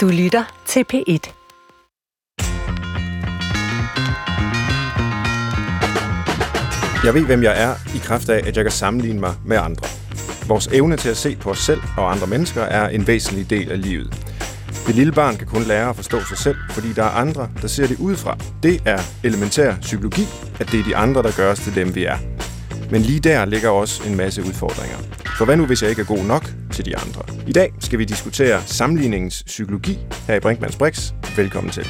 Du lytter til P1. Jeg ved, hvem jeg er, i kraft af, at jeg kan sammenligne mig med andre. Vores evne til at se på os selv og andre mennesker er en væsentlig del af livet. Det lille barn kan kun lære at forstå sig selv, fordi der er andre, der ser det udefra. Det er elementær psykologi, at det er de andre, der gør os til dem, vi er. Men lige der ligger også en masse udfordringer. For hvad nu, hvis jeg ikke er god nok til de andre? I dag skal vi diskutere sammenligningens psykologi her i Brinkmanns Brix. Velkommen til.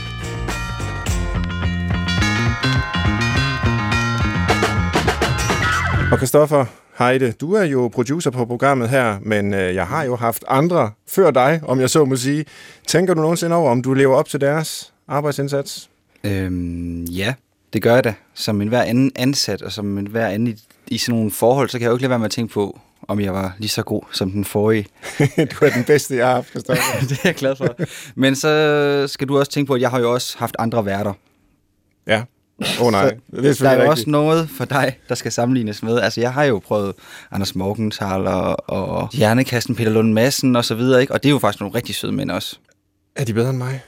Og Christoffer Heide, du er jo producer på programmet her, men øh, jeg har jo haft andre før dig, om jeg så må sige. Tænker du nogensinde over, om du lever op til deres arbejdsindsats? Øhm, ja, det gør jeg da. Som en hver anden ansat, og som en hver anden i, i sådan nogle forhold, så kan jeg jo ikke lade være med at tænke på, om jeg var lige så god som den forrige. du er den bedste, jeg har haft, Christoffer. det er jeg glad for. Men så skal du også tænke på, at jeg har jo også haft andre værter. Ja. Åh oh, nej, det er Der er jo også noget for dig, der skal sammenlignes med. Altså, jeg har jo prøvet Anders Morgenthaler og, og Hjernekasten, Peter Lund Madsen og så videre, ikke? Og det er jo faktisk nogle rigtig søde mænd også. Er de bedre end mig?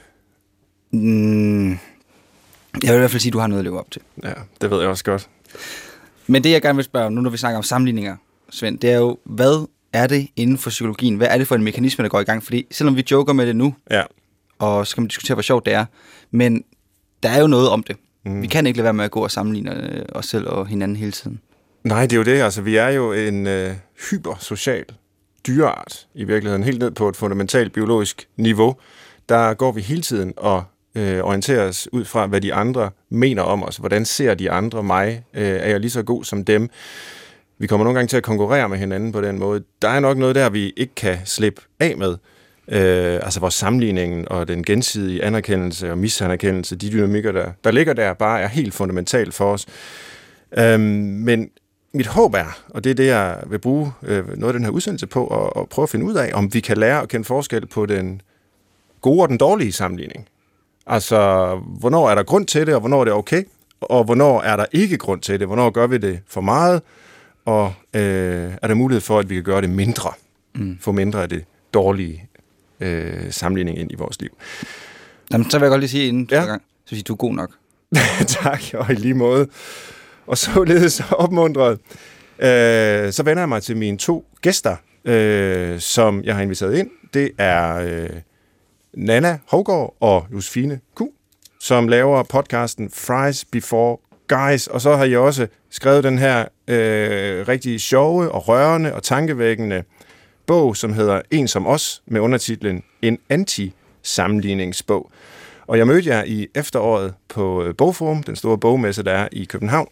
Mm, jeg vil i hvert fald sige, at du har noget at leve op til. Ja, det ved jeg også godt. Men det, jeg gerne vil spørge om, nu når vi snakker om sammenligninger, Svend, det er jo, hvad er det inden for psykologien? Hvad er det for en mekanisme, der går i gang? Fordi selvom vi joker med det nu, ja. og så kan man diskutere, hvor sjovt det er, men der er jo noget om det. Mm. Vi kan ikke lade være med at gå og sammenligne øh, os selv og hinanden hele tiden. Nej, det er jo det. Altså, vi er jo en øh, hypersocial dyreart i virkeligheden, helt ned på et fundamentalt biologisk niveau. Der går vi hele tiden og øh, orienterer os ud fra, hvad de andre mener om os. Hvordan ser de andre mig? Øh, er jeg lige så god som dem? Vi kommer nogle gange til at konkurrere med hinanden på den måde. Der er nok noget der, vi ikke kan slippe af med. Øh, altså vores sammenligning og den gensidige anerkendelse og misanerkendelse, de dynamikker, der, der ligger der, bare er helt fundamentalt for os. Øh, men mit håb er, og det er det, jeg vil bruge øh, noget af den her udsendelse på, og, og prøve at finde ud af, om vi kan lære at kende forskel på den gode og den dårlige sammenligning. Altså, hvornår er der grund til det, og hvornår er det okay, og hvornår er der ikke grund til det, hvornår gør vi det for meget, og øh, er der mulighed for, at vi kan gøre det mindre, mm. få mindre af det dårlige øh, sammenligning ind i vores liv. Jamen, så vil jeg godt lige sige inden ja. gang, så siger du er god nok. tak, og i lige måde. Og således opmuntret, øh, så vender jeg mig til mine to gæster, øh, som jeg har inviteret ind. Det er øh, Nana Hovgaard og Josefine Q, som laver podcasten Fries Before Guys, og så har jeg også skrevet den her øh, rigtig sjove og rørende og tankevækkende bog, som hedder En som os, med undertitlen En anti-sammenligningsbog. Og jeg mødte jer i efteråret på øh, Bogforum, den store bogmesse, der er i København,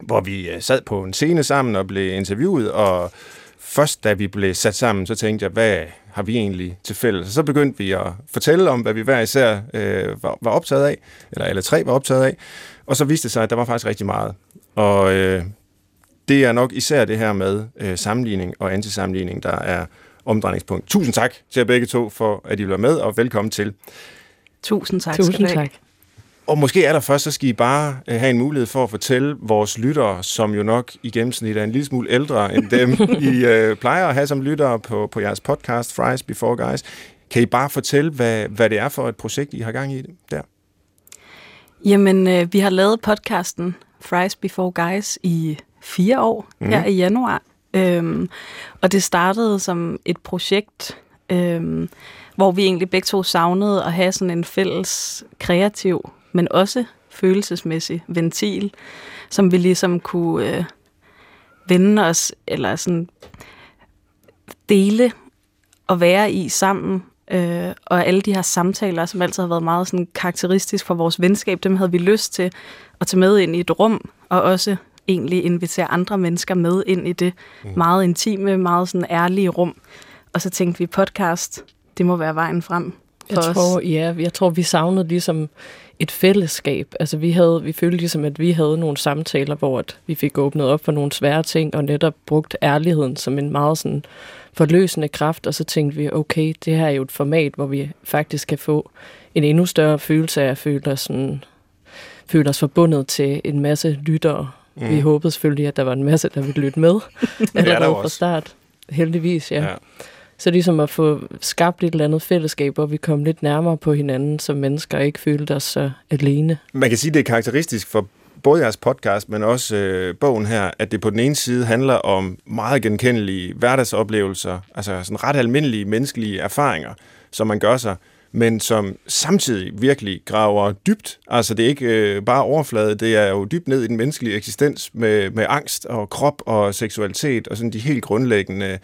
hvor vi øh, sad på en scene sammen og blev interviewet, og først da vi blev sat sammen, så tænkte jeg, hvad har vi egentlig til fælles? Og så begyndte vi at fortælle om, hvad vi hver især øh, var, var optaget af, eller alle tre var optaget af, og så viste det sig, at der var faktisk rigtig meget. Og øh, det er nok især det her med øh, sammenligning og antisammenligning, der er omdrejningspunkt. Tusind tak til jer begge to for, at I vil være med, og velkommen til. Tusind tak. Tusind tak. Og måske allerførst, så skal I bare øh, have en mulighed for at fortælle vores lyttere, som jo nok i gennemsnit er en lille smule ældre end dem, I øh, plejer at have som lyttere på, på jeres podcast, Fries Before Guys. Kan I bare fortælle, hvad, hvad det er for et projekt, I har gang i der? Jamen, øh, vi har lavet podcasten Fries Before Guys i fire år mm. her i januar. Øhm, og det startede som et projekt, øhm, hvor vi egentlig begge to savnede at have sådan en fælles kreativ, men også følelsesmæssig ventil, som vi ligesom kunne øh, vende os, eller sådan dele og være i sammen. Øh, og alle de her samtaler, som altid har været meget sådan karakteristisk for vores venskab, dem havde vi lyst til at tage med ind i et rum, og også egentlig invitere andre mennesker med ind i det mm. meget intime, meget sådan ærlige rum. Og så tænkte vi, podcast, det må være vejen frem for jeg os. Tror, ja, jeg tror, vi savnede ligesom et fællesskab. Altså vi, havde, vi følte ligesom, at vi havde nogle samtaler, hvor at vi fik åbnet op for nogle svære ting, og netop brugt ærligheden som en meget sådan forløsende kraft, og så tænkte vi, okay, det her er jo et format, hvor vi faktisk kan få en endnu større følelse af at føle os, sådan, føle os forbundet til en masse lyttere, Mm. Vi håbede selvfølgelig, at der var en masse, der ville lytte med allerede fra start. Heldigvis, ja. Så ligesom at få skabt et eller andet fællesskab, hvor vi kom lidt nærmere på hinanden som mennesker, og ikke følte os så alene. Man kan sige, det er karakteristisk for både jeres podcast, men også øh, bogen her, at det på den ene side handler om meget genkendelige hverdagsoplevelser, altså sådan ret almindelige menneskelige erfaringer, som man gør sig, men som samtidig virkelig graver dybt. Altså det er ikke øh, bare overflade, det er jo dybt ned i den menneskelige eksistens med, med angst og krop og seksualitet og sådan de helt grundlæggende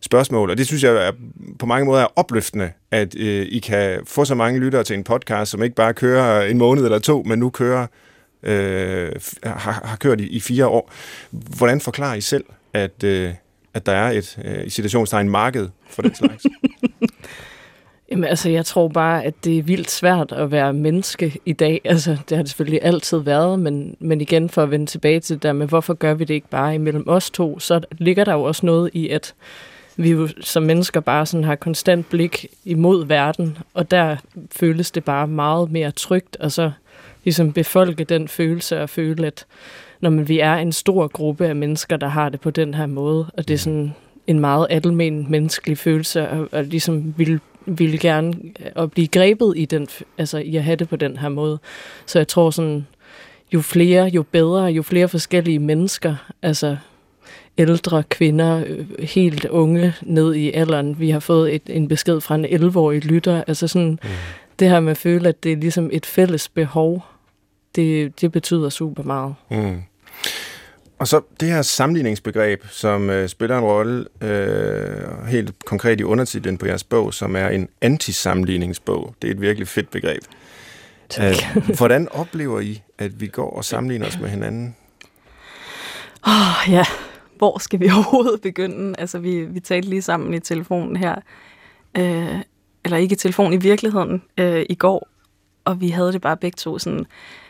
spørgsmål. Og det synes jeg er, på mange måder er opløftende, at øh, I kan få så mange lyttere til en podcast, som ikke bare kører en måned eller to, men nu kører øh, har, har kørt i, i fire år. Hvordan forklarer I selv, at, øh, at der er et øh, i situationstegn marked for den slags? Jamen altså, jeg tror bare, at det er vildt svært at være menneske i dag. Altså, det har det selvfølgelig altid været, men, men igen for at vende tilbage til det der med, hvorfor gør vi det ikke bare imellem os to, så ligger der jo også noget i, at vi jo som mennesker bare sådan har konstant blik imod verden, og der føles det bare meget mere trygt, og så ligesom befolke den følelse og føle, at når man, vi er en stor gruppe af mennesker, der har det på den her måde, og det er sådan en meget almen menneskelig følelse, og, og ligesom vil ville gerne at blive grebet i, den, altså i at have det på den her måde. Så jeg tror sådan, jo flere, jo bedre, jo flere forskellige mennesker, altså ældre kvinder, øh, helt unge ned i alderen. Vi har fået et, en besked fra en 11-årig lytter. Altså sådan, mm. det her med at føle, at det er ligesom et fælles behov, det, det betyder super meget. Mm. Og så det her sammenligningsbegreb, som øh, spiller en rolle øh, helt konkret i undertitlen på jeres bog, som er en antisammenligningsbog. Det er et virkelig fedt begreb. Tak. Æh, hvordan oplever I, at vi går og sammenligner os med hinanden? Åh, oh, ja. Hvor skal vi overhovedet begynde? Altså, vi, vi talte lige sammen i telefonen her. Øh, eller ikke i telefon, i virkeligheden øh, i går. Og vi havde det bare begge to sådan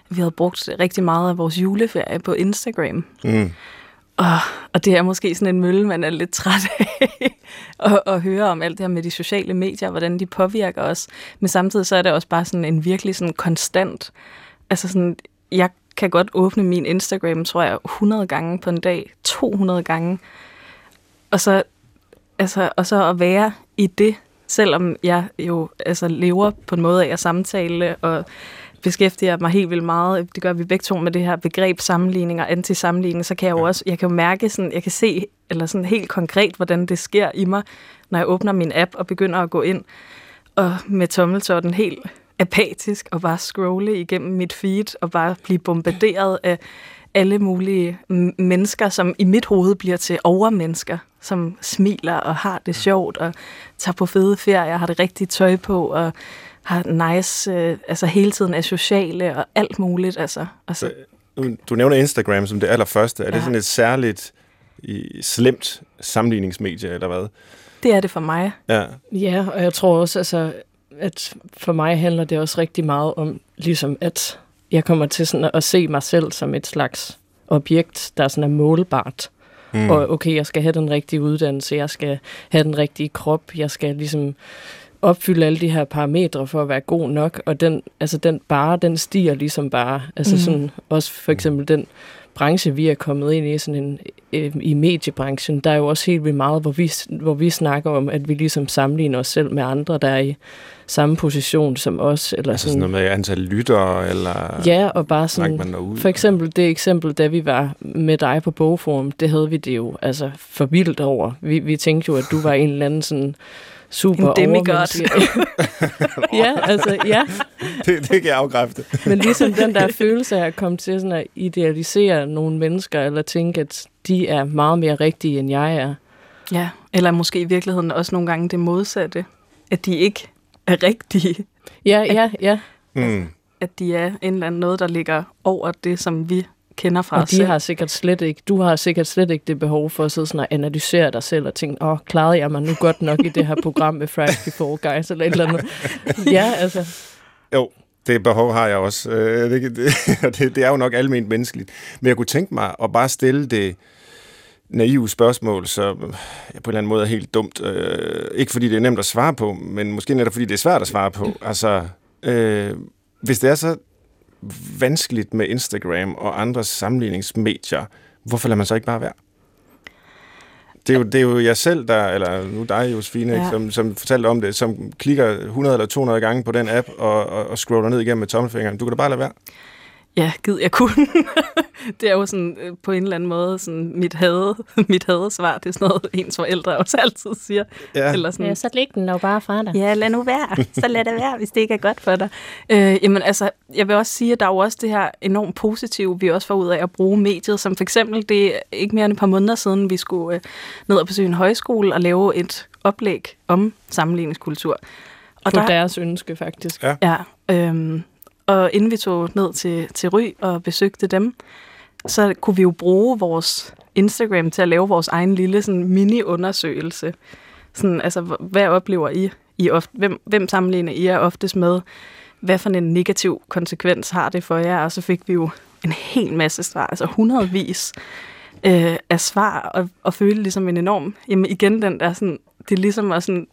vi havde brugt rigtig meget af vores juleferie på Instagram. Mm. Og, og det er måske sådan en mølle, man er lidt træt af at, at høre om alt det her med de sociale medier, hvordan de påvirker os. Men samtidig så er det også bare sådan en virkelig sådan konstant... Altså sådan, jeg kan godt åbne min Instagram, tror jeg, 100 gange på en dag, 200 gange. Og så, altså, og så at være i det, selvom jeg jo altså, lever på en måde af at samtale og beskæftiger mig helt vildt meget, det gør vi begge to med det her begreb sammenligning og antisammenligning, så kan jeg jo også, jeg kan jo mærke sådan, jeg kan se, eller sådan helt konkret, hvordan det sker i mig, når jeg åbner min app og begynder at gå ind, og med tommeltotten helt apatisk, og bare scrolle igennem mit feed, og bare blive bombarderet af alle mulige mennesker, som i mit hoved bliver til overmennesker, som smiler og har det sjovt, og tager på fede ferier, har det rigtige tøj på, og har nice, øh, altså hele tiden er sociale og alt muligt. Altså, altså. Du nævner Instagram som det allerførste. Er ja. det sådan et særligt i, slemt sammenligningsmedie, eller hvad? Det er det for mig. Ja, ja og jeg tror også, altså, at for mig handler det også rigtig meget om, ligesom at jeg kommer til sådan at se mig selv som et slags objekt, der sådan er målbart. Mm. Og okay, jeg skal have den rigtige uddannelse, jeg skal have den rigtige krop, jeg skal ligesom opfylde alle de her parametre for at være god nok, og den, altså den bare, den stiger ligesom bare. Altså mm. sådan, også for eksempel den branche, vi er kommet ind i, sådan en, øh, i mediebranchen, der er jo også helt vildt meget, hvor vi, hvor vi snakker om, at vi ligesom sammenligner os selv med andre, der er i samme position som os. Eller altså sådan, sådan noget med antal lyttere, eller ja, og bare sådan, man ud, for eksempel det eksempel, da vi var med dig på Bogforum, det havde vi det jo altså for vildt over. Vi, vi tænkte jo, at du var en eller anden sådan super en demigod. ja, altså, ja. Det, det kan jeg afkræfte. Men ligesom den der følelse af at komme til sådan at idealisere nogle mennesker, eller tænke, at de er meget mere rigtige, end jeg er. Ja, eller måske i virkeligheden også nogle gange det modsatte. At de ikke er rigtige. Ja, ja, ja. Mm. At de er en eller anden noget, der ligger over det, som vi kender fra og os de selv. har sikkert slet ikke, du har sikkert slet ikke det behov for at sidde sådan og analysere dig selv og tænke, åh, klarede jeg mig nu godt nok i det her program med Friday Before Guys eller et eller andet. ja, altså. Jo, det behov har jeg også. Øh, det, det, det er jo nok almindeligt menneskeligt. Men jeg kunne tænke mig at bare stille det naive spørgsmål, så på en eller anden måde er helt dumt. Øh, ikke fordi det er nemt at svare på, men måske netop fordi det er svært at svare på. Altså, øh, hvis det er så vanskeligt med Instagram og andre sammenligningsmedier, hvorfor lader man så ikke bare være? Det er, jo, det er jo jeg selv, der, eller nu dig, Josefine, ja. Som, som fortalte om det, som klikker 100 eller 200 gange på den app og, og, og scroller ned igennem med tommelfingeren. Du kan da bare lade være. Ja, gid jeg kunne. det er jo sådan øh, på en eller anden måde sådan mit hade, mit hadesvar. Det er sådan noget, ens forældre også altid siger. Ja. Eller sådan, Ja, så læg den dog bare fra dig. Ja, lad nu være. Så lad det være, hvis det ikke er godt for dig. Øh, jamen altså, jeg vil også sige, at der er jo også det her enormt positive, vi også får ud af at bruge mediet. Som for eksempel, det er ikke mere end et par måneder siden, vi skulle øh, ned og besøge en højskole og lave et oplæg om sammenligningskultur. Og På deres ønske, faktisk. Ja. Ja, øhm, og inden vi tog ned til, til Ry og besøgte dem, så kunne vi jo bruge vores Instagram til at lave vores egen lille sådan, mini-undersøgelse. Sådan, altså, hvad oplever I? I ofte, hvem, hvem sammenligner I jer oftest med? Hvad for en negativ konsekvens har det for jer? Og så fik vi jo en hel masse svar, altså hundredvis øh, af svar, og, og føle ligesom en enorm, jamen igen den der sådan, det er ligesom at sådan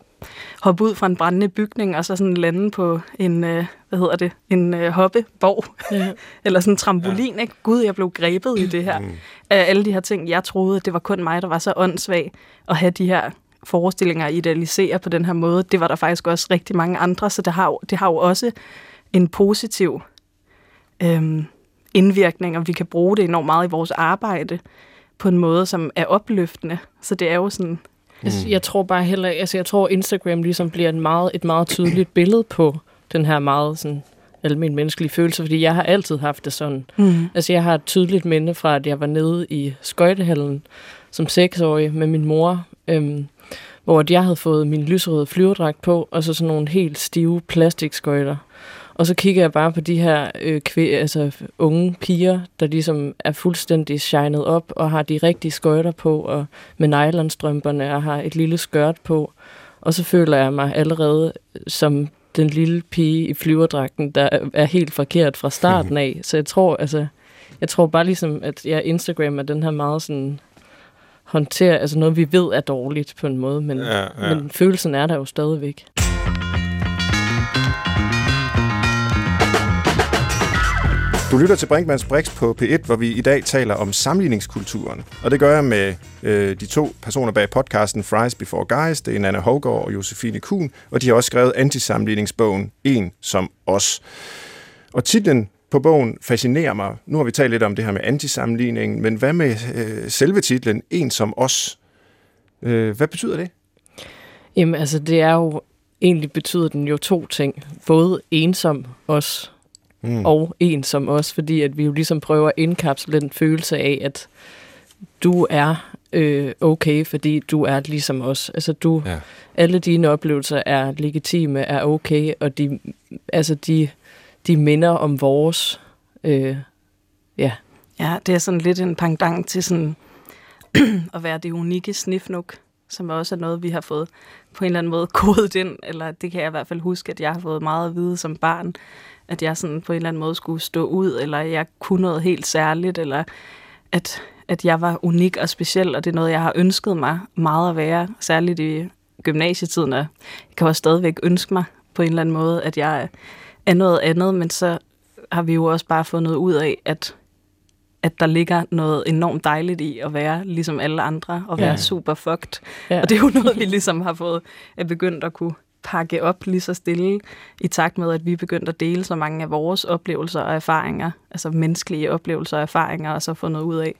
hoppe ud fra en brændende bygning, og så sådan lande på en, øh, hvad hedder det, en øh, hoppeborg, Ja. eller sådan en trampolin, ikke? Gud, jeg blev grebet i det her. Mm. Af alle de her ting, jeg troede, det var kun mig, der var så åndssvag at have de her forestillinger at idealisere på den her måde. Det var der faktisk også rigtig mange andre, så det har jo, det har jo også en positiv øhm, indvirkning, og vi kan bruge det enormt meget i vores arbejde på en måde, som er opløftende. Så det er jo sådan, Altså, jeg tror bare heller, altså jeg tror Instagram ligesom bliver en meget, et meget tydeligt billede på den her meget sådan almen menneskelige følelse, fordi jeg har altid haft det sådan. mm. Altså jeg har et tydeligt minde fra, at jeg var nede i skøjtehallen som seksårig med min mor, øhm, hvor jeg havde fået min lysrøde flyverdragt på, og så sådan nogle helt stive plastikskøjter. Og så kigger jeg bare på de her øh, kvæ, altså unge piger, der ligesom er fuldstændig shined op og har de rigtige skøjter på og med nylonstrømperne og har et lille skørt på. Og så føler jeg mig allerede som den lille pige i flyverdragten, der er helt forkert fra starten af. Så jeg tror, altså, jeg tror bare ligesom, at jeg Instagram er den her meget sådan håndtere, altså noget, vi ved er dårligt på en måde, men, Ja, ja. men følelsen er der jo stadigvæk. Du lytter til Brinkmanns Brix på P1, hvor vi i dag taler om sammenligningskulturen. Og det gør jeg med øh, de to personer bag podcasten Fries Before Guys. Det er Nana Hovgaard og Josefine Kuhn, og de har også skrevet antisammenligningsbogen En som os. Og titlen på bogen fascinerer mig. Nu har vi talt lidt om det her med antisammenligning, men hvad med øh, selve titlen En som os? Øh, hvad betyder det? Jamen altså, det er jo, egentlig betyder den jo to ting. Både ensom os, Mm. og en som os, fordi at vi jo ligesom prøver at indkapsle den følelse af, at du er øh, okay, fordi du er ligesom os. Altså du, Ja. alle dine oplevelser er legitime, er okay, og de, altså de, de minder om vores. Øh, ja, Ja, det er sådan lidt en pangdang til sådan at være det unikke snifnuk, som også er noget, vi har fået på en eller anden måde kodet ind, eller det kan jeg i hvert fald huske, at jeg har fået meget at vide som barn, at jeg sådan på en eller anden måde skulle stå ud, eller jeg kunne noget helt særligt, eller at, at jeg var unik og speciel, og det er noget, jeg har ønsket mig meget at være, særligt i gymnasietiden, og jeg kan også stadigvæk ønske mig på en eller anden måde, at jeg er noget andet, men så har vi jo også bare fundet ud af, at at der ligger noget enormt dejligt i at være ligesom alle andre, og være Ja. super fucked. ja. Og det er jo noget, vi ligesom har fået er begyndt at kunne pakke op lige så stille, i takt med, at vi er begyndt at dele så mange af vores oplevelser og erfaringer, altså menneskelige oplevelser og erfaringer, og så fundet ud af,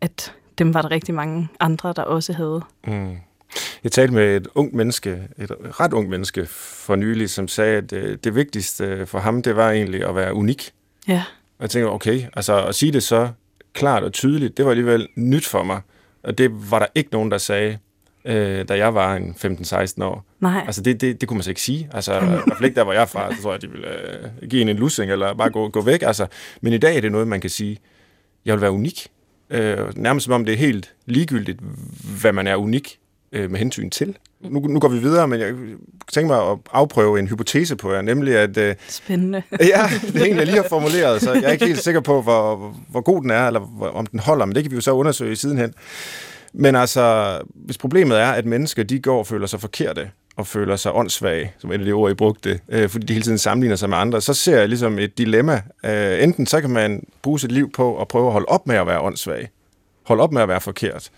at dem var der rigtig mange andre, der også havde. Mm. Jeg talte med et ung menneske, et ret ung menneske for nylig, som sagde, at øh, det vigtigste for ham, det var egentlig at være unik. Ja, Og jeg tænker, okay, altså at sige det så klart og tydeligt, det var alligevel nyt for mig. Og det var der ikke nogen, der sagde, øh, da jeg var en 15-16 år. Nej. Altså det, det, det kunne man så ikke sige. Altså i hvert fald ikke der, hvor jeg er fra, så tror jeg, de ville øh, give en en lussing, eller bare gå, gå væk. Altså, men i dag er det noget, man kan sige, jeg vil være unik. Øh, nærmest som om det er helt ligegyldigt, hvad man er unik øh, med hensyn til. Nu, nu går vi videre, men jeg tænker mig at afprøve en hypotese på jer, nemlig at øh, Spændende. Ja, det er en, jeg lige har formuleret, så jeg er ikke helt sikker på, hvor, hvor god den er, eller hvor, om den holder, men det kan vi jo så undersøge sidenhen. Men altså, hvis problemet er, at mennesker, de går og føler sig forkerte, og føler sig åndssvage, som et af de ord, I brugte, øh, fordi de hele tiden sammenligner sig med andre, så ser jeg ligesom et dilemma. Øh, enten så kan man bruge sit liv på at prøve at holde op med at være åndssvag, holde op med at være forkert,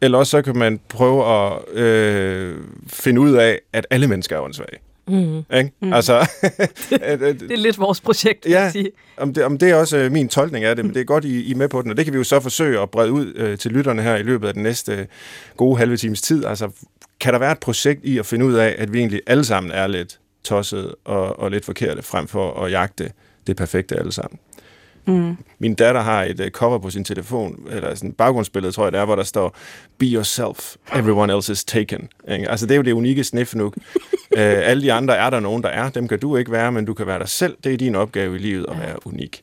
eller også så kan man prøve at øh, finde ud af, at alle mennesker er åndssvage. Mm. Ikke? Mm. Altså, at, at, Det er lidt vores projekt, vil Ja. jeg sige. om, det, om det er også øh, min tolkning af det, men det er godt, I, I er med på den, og det kan vi jo så forsøge at brede ud øh, til lytterne her i løbet af den næste øh, gode halve times tid. Altså, kan der være et projekt i at finde ud af, at vi egentlig alle sammen er lidt tossede og, og lidt forkerte, frem for at jagte det perfekte alle sammen? Mm. Min datter har et uh, cover på sin telefon, eller sådan baggrundsbillede, tror jeg det er, hvor der står, Be yourself, everyone else is taken. Ikke? Altså det er jo det unikke snifnuk. uh, alle de andre er der nogen, der er. Dem kan du ikke være, men du kan være dig selv. Det er din opgave i livet at være unik.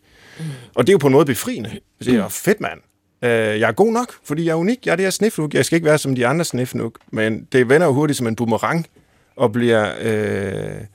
Og det er jo på en måde befriende. Det er fedt, mand. Uh, jeg er god nok, fordi jeg er unik. Jeg er det her snifnuk. Jeg skal ikke være som de andre snifnuk. Men det vender jo hurtigt som en boomerang, og bliver uh,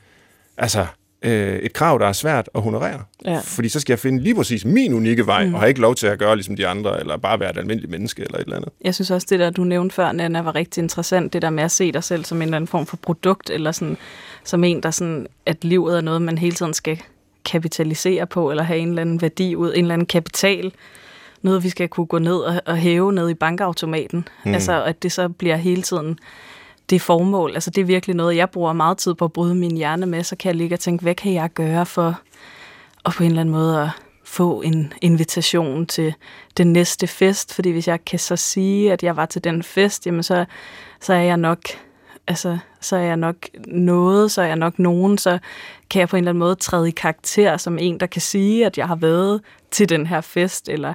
altså, øh, et krav, der er svært at honorere. Ja. Fordi så skal jeg finde lige præcis min unikke vej, mm. og har ikke lov til at gøre ligesom de andre, eller bare være et almindeligt menneske, eller et eller andet. Jeg synes også, det der, du nævnte før, Nana, var rigtig interessant. Det der med at se dig selv som en eller anden form for produkt, eller sådan, som en, der sådan, at livet er noget, man hele tiden skal kapitalisere på, eller have en eller anden værdi ud, en eller anden kapital. Noget, vi skal kunne gå ned og, og hæve ned i bankautomaten. Mm. Altså, at det så bliver hele tiden det formål. Altså, det er virkelig noget, jeg bruger meget tid på at bryde min hjerne med. Så kan jeg ligge og tænke, hvad kan jeg gøre for at på en eller anden måde at få en invitation til den næste fest, fordi hvis jeg kan så sige, at jeg var til den fest, jamen så, så er jeg nok altså, så er jeg nok noget, så er jeg nok nogen, så kan jeg på en eller anden måde træde i karakter som en, der kan sige, at jeg har været til den her fest, eller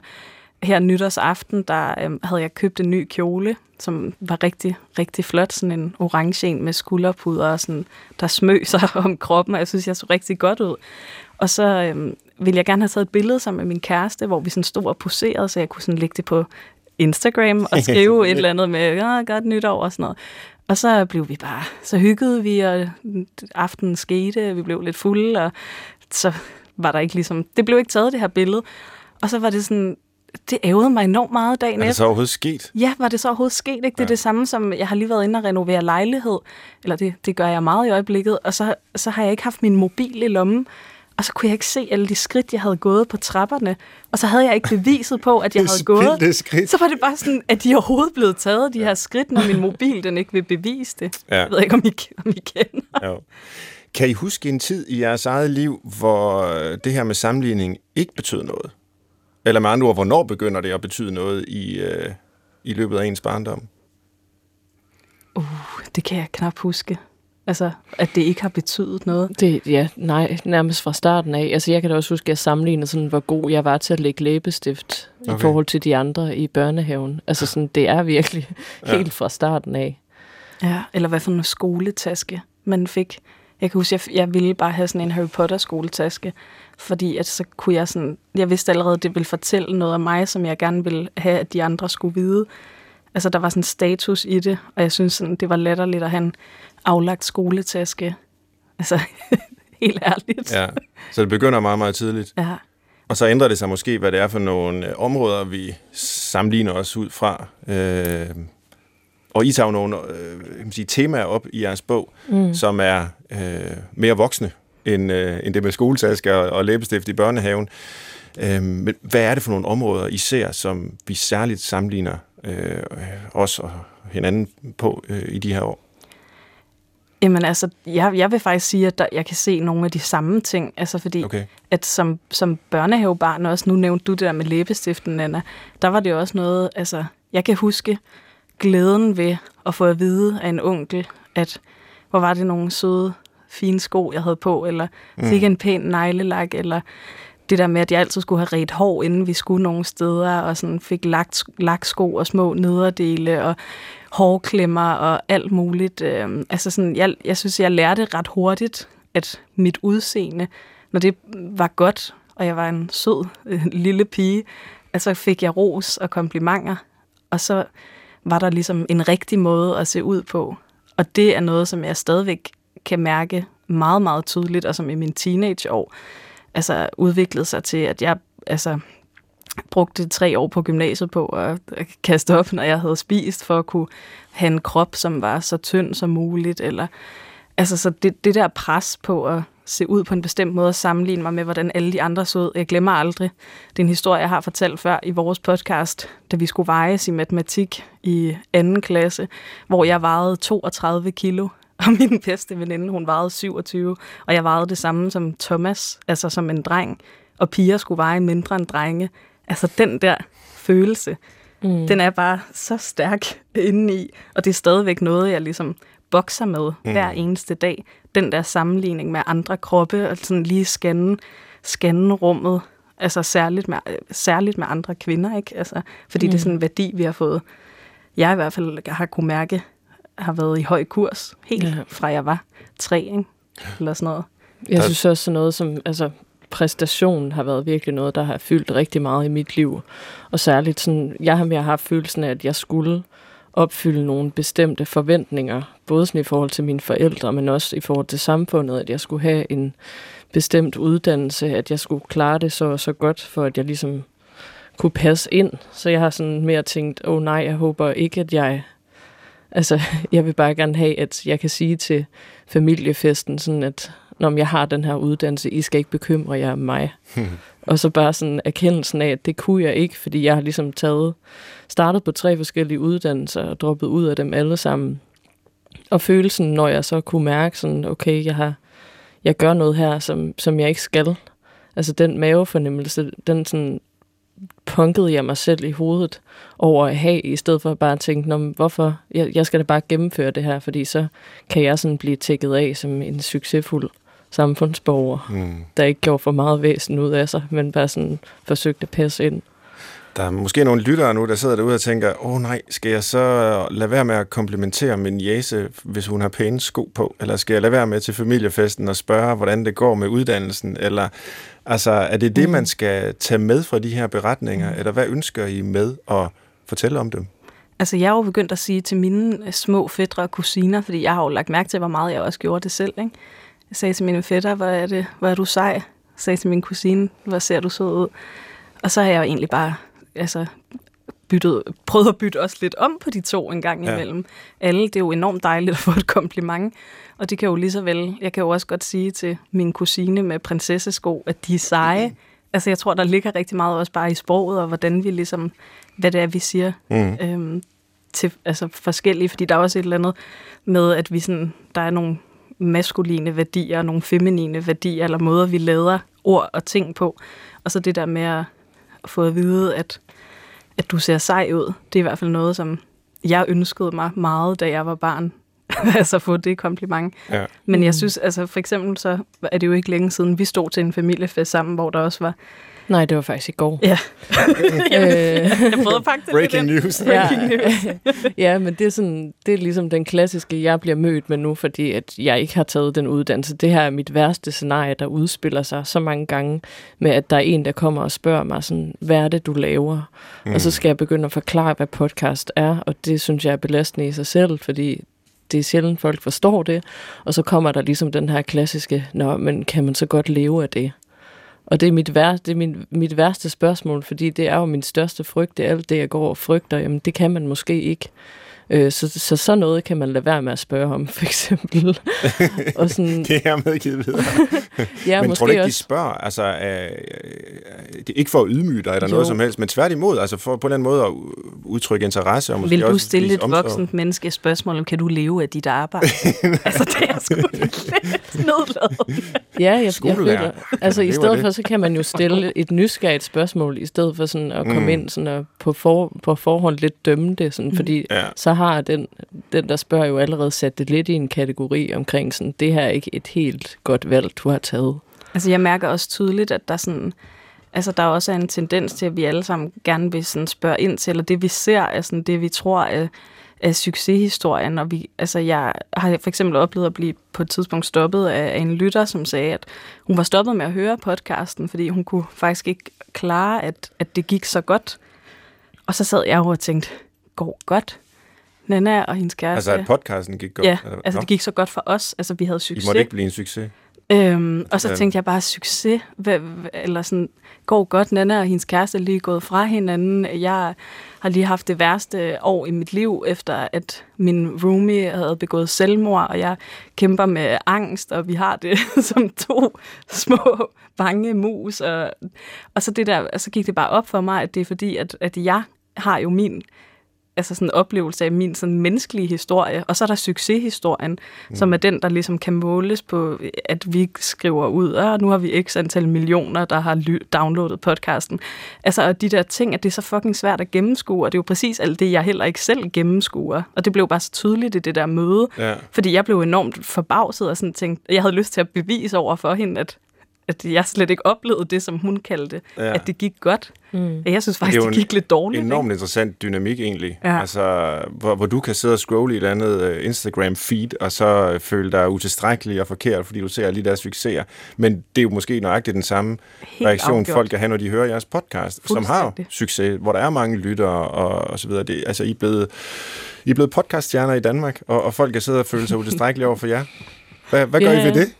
her nytårsaften, der øhm, havde jeg købt en ny kjole, som var rigtig, rigtig flot, sådan en orange en med skulderpuder, og sådan, der smøg sig om kroppen, og jeg synes, jeg så rigtig godt ud. Og så øhm, ville jeg gerne have taget et billede sammen med min kæreste, hvor vi sådan stod og poserede, så jeg kunne sådan lægge det på Instagram og skrive et eller andet med, ja, godt nytår og sådan noget. Og så blev vi bare, så hyggede vi, og aftenen skete, vi blev lidt fulde, og så var der ikke ligesom, det blev ikke taget det her billede. Og så var det sådan, det ævede mig enormt meget dagen Er det efter. så overhovedet sket? Ja, var det så overhovedet sket? Ikke? Det er Ja. det samme som, jeg har lige været inde og renovere lejlighed, eller det, det gør jeg meget i øjeblikket, og så, så har jeg ikke haft min mobil i lommen, og så kunne jeg ikke se alle de skridt, jeg havde gået på trapperne, og så havde jeg ikke beviset på, at jeg havde gået. Skridt. Så var det bare sådan, at de er overhovedet blevet taget, de her skridt, når min mobil den ikke vil bevise det. Ja. Jeg ved ikke, om I, om I kender. Jo. Kan I huske en tid i jeres eget liv, hvor det her med sammenligning ikke betød noget? Eller med andre ord, hvornår begynder det at betyde noget i, øh, i løbet af ens barndom? Uh, det kan jeg knap huske. Altså, at det ikke har betydet noget. Det, ja, nej, nærmest fra starten af. Altså, jeg kan da også huske, at jeg sammenlignede sådan, hvor god jeg var til at lægge læbestift okay. I forhold til de andre i børnehaven. Altså, sådan, det er virkelig Ja. helt fra starten af. Ja, eller hvad for en skoletaske man fik. Jeg kan huske, jeg, jeg ville bare have sådan en Harry Potter skoletaske, fordi at så kunne jeg sådan, jeg vidste allerede, at det ville fortælle noget om mig, som jeg gerne ville have, at de andre skulle vide. Altså, der var sådan status i det, og jeg synes sådan, det var letterligt at have en aflagt skoletaske. Altså, helt ærligt. Ja. Så det begynder meget, meget tidligt. ja. Og så ændrer det sig måske, hvad det er for nogle øh, områder, vi sammenligner os ud fra. Øh, og I tager nogle øh, kan man sige, temaer op i jeres bog, mm. som er øh, mere voksne end, øh, end det med skoletasker og, og læbestift i børnehaven. Øh, men hvad er det for nogle områder, I ser, som vi særligt sammenligner øh, os og hinanden på øh, i de her år? Jamen altså, jeg, jeg vil faktisk sige, at der, jeg kan se nogle af de samme ting. Altså fordi, Okay. at som, som børnehavebarn også, nu nævnte du det der med læbestiften, Anna, der var det også noget, altså, jeg kan huske glæden ved at få at vide af en onkel, at hvor var det nogle søde, fine sko, jeg havde på, eller fik en pæn neglelak, eller det der med, at jeg altid skulle have ret hår, inden vi skulle nogle steder, og sådan fik lagt, laksko og små nederdele, og hårklemmer og alt muligt. Øhm, altså sådan, jeg, jeg synes, jeg lærte ret hurtigt, at mit udseende, når det var godt, og jeg var en sød øh, lille pige, altså fik jeg ros og komplimenter, og så var der ligesom en rigtig måde at se ud på. Og det er noget, som jeg stadigvæk kan mærke meget, meget tydeligt, og som i mine teenageår altså udviklede sig til, at jeg altså, brugte tre år på gymnasiet på at at kaste op, når jeg havde spist, for at kunne have en krop, som var så tynd som muligt, eller Altså, så det, det der pres på at se ud på en bestemt måde og sammenligne mig med, hvordan alle de andre så ud. Jeg glemmer aldrig. Det er en historie, jeg har fortalt før i vores podcast, da vi skulle vejes i matematik i anden klasse, hvor jeg vejede 32 kilo, og min bedste veninde, hun vejede 27, og jeg vejede det samme som Thomas, altså som en dreng, og piger skulle veje mindre end drenge. Altså den der følelse, mm. den er bare så stærk indeni, og det er stadigvæk noget, jeg ligesom bokser med mm. hver eneste dag. Den der sammenligning med andre kroppe, og sådan lige scanne, scanne rummet, altså særligt med, særligt med andre kvinder, ikke? Altså, fordi mm. det er sådan en værdi, vi har fået. Jeg i hvert fald har kunne mærke, har været i høj kurs, helt ja. fra jeg var tre, ikke? eller sådan noget. Jeg synes også sådan noget som, altså præstation har været virkelig noget, der har fyldt rigtig meget i mit liv. Og særligt sådan, jeg har mere haft følelsen af, at jeg skulle opfylde nogle bestemte forventninger, både sådan i forhold til mine forældre, men også i forhold til samfundet, at jeg skulle have en bestemt uddannelse, at jeg skulle klare det så så godt, for at jeg ligesom kunne passe ind. Så jeg har sådan mere tænkt, åh oh, nej, jeg håber ikke, at jeg... Altså, jeg vil bare gerne have, at jeg kan sige til familiefesten, sådan at når jeg har den her uddannelse, I skal ikke bekymre jer om mig. og så bare sådan erkendelsen af, at det kunne jeg ikke, fordi jeg har ligesom taget, startet på tre forskellige uddannelser og droppet ud af dem alle sammen. Og følelsen, når jeg så kunne mærke sådan, okay, jeg har, jeg gør noget her, som, som jeg ikke skal. Altså den mavefornemmelse, den sådan punkede jeg mig selv i hovedet over at have, i stedet for bare at tænke, Nå, hvorfor, jeg, jeg skal da bare gennemføre det her, fordi så kan jeg sådan blive tækket af som en succesfuld samfundsborger, mm. der ikke gjorde for meget væsen ud af sig, men bare sådan forsøgte at passe ind. Der er måske nogle lyttere nu, der sidder derude og tænker, åh oh, nej, skal jeg så lade være med at komplimentere min jæse, hvis hun har pæne sko på? Eller skal jeg lade være med til familiefesten og spørge, hvordan det går med uddannelsen? Eller altså, er det det, mm. man skal tage med fra de her beretninger? Mm. Eller hvad ønsker I med at fortælle om dem? Altså, jeg har jo begyndt at sige til mine små fædre og kusiner, fordi jeg har jo lagt mærke til, hvor meget jeg også gjorde det selv, ikke? Jeg sagde til mine fætter, hvor er, det, hvor er du sej? Jeg sagde til min kusine, hvor ser du så ud? Og så har jeg jo egentlig bare altså, byttet, prøvet at bytte også lidt om på de to en gang imellem. Ja. Alle, det er jo enormt dejligt at få et kompliment. Og det kan jo lige så vel, jeg kan jo også godt sige til min kusine med prinsessesko, at de er seje. Mm. Altså jeg tror, der ligger rigtig meget også bare i sproget, og hvordan vi ligesom, hvad det er, vi siger mm. øhm, til altså forskellige, fordi der er også et eller andet med, at vi sådan, der er nogle maskuline værdier, nogle feminine værdier, eller måder, vi lader ord og ting på. Og så det der med at få at vide, at, at du ser sej ud, det er i hvert fald noget, som jeg ønskede mig meget, da jeg var barn. altså få det kompliment. Ja. Men jeg synes, altså for eksempel så er det jo ikke længe siden, vi stod til en familiefest sammen, hvor der også var Nej, det var faktisk i går. Ja. jeg prøvede at pakke det Breaking news. Breaking ja. news. ja, men det er, sådan, det er ligesom den klassiske, jeg bliver mødt med nu, fordi at jeg ikke har taget den uddannelse. Det her er mit værste scenarie, der udspiller sig så mange gange, med at der er en, der kommer og spørger mig, sådan, hvad er det, du laver? Mm. Og så skal jeg begynde at forklare, hvad podcast er, og det synes jeg er belastende i sig selv, fordi det er sjældent, folk forstår det. Og så kommer der ligesom den her klassiske, nå, men kan man så godt leve af det? Og det er, mit, vær, det er min, mit værste spørgsmål, fordi det er jo min største frygt. Det er alt det, jeg går og frygter. Jamen, det kan man måske ikke. Øh, så, så sådan noget kan man lade være med at spørge om, for eksempel. og sådan, det er medgivet videre. ja, men måske tror du ikke, også... de spørger, altså, øh, det er ikke for at ydmyge dig eller jo. noget som helst, men tværtimod, altså for på den måde at udtrykke interesse. Og måske Vil du også stille et voksent menneske spørgsmål om, kan du leve af dit arbejde? altså, det er sgu lidt ja, jeg, jeg føler, altså i stedet for, så kan man jo stille et nysgerrigt spørgsmål, i stedet for sådan at komme mm. ind sådan og på, for, på forhånd lidt dømme det, sådan, mm. fordi ja. så har den, den, der spørger jo allerede sat det lidt i en kategori omkring sådan, det her er ikke et helt godt valg, du har taget. Altså jeg mærker også tydeligt, at der sådan, altså der også er en tendens til, at vi alle sammen gerne vil sådan spørge ind til, eller det vi ser er sådan det, vi tror er, er succeshistorien. Og vi, altså jeg har for eksempel oplevet at blive på et tidspunkt stoppet af, en lytter, som sagde, at hun var stoppet med at høre podcasten, fordi hun kunne faktisk ikke klare, at, at det gik så godt. Og så sad jeg og tænkte, går godt? Nana og hendes kæreste. Altså, at podcasten gik godt? Ja, eller? altså det gik så godt for os. Altså, vi havde succes. I måtte ikke blive en succes? Øhm, og så Ja. tænkte jeg bare, succes, hvad, hvad- eller sådan, går godt, Nana og hendes kæreste er lige gået fra hinanden. Jeg har lige haft det værste år i mit liv, efter at min roomie havde begået selvmord, og jeg kæmper med angst, og vi har det som to små bange mus. Og, og så, det der, og så gik det bare op for mig, at det er fordi, at, at jeg har jo min altså sådan en oplevelse af min sådan menneskelige historie, og så er der succeshistorien, mm. som er den, der ligesom kan måles på, at vi skriver ud, og nu har vi x antal millioner, der har ly- downloadet podcasten. Altså, og de der ting, at det er så fucking svært at gennemskue, og det er jo præcis alt det, jeg heller ikke selv gennemskuer. Og det blev bare så tydeligt i det der møde, Ja. fordi jeg blev enormt forbavset og sådan tænkte, jeg havde lyst til at bevise over for hende, at at jeg slet ikke oplevede det, som hun kaldte, Ja. ja. at det gik godt. Mm. Jeg synes Det er faktisk, jo det, en det gik lidt dårligt. Enormt interessant dynamik egentlig. Ja. Altså, hvor, hvor du kan sidde og scrolle i et andet øh, Instagram-feed, og så øh, føle dig utilstrækkelig og forkert, fordi du ser alle de der succeser. Men det er jo måske nøjagtigt den samme Helt reaktion, afgjort. folk kan have, når de hører jeres podcast, som har succes, hvor der er mange lyttere og, og så videre. Det, altså, I er blevet, I er blevet podcaststjerner i Danmark, og, og folk kan sidde og føle sig utilstrækkelige over for jer. Hvad, hvad gør Ja, I ved det?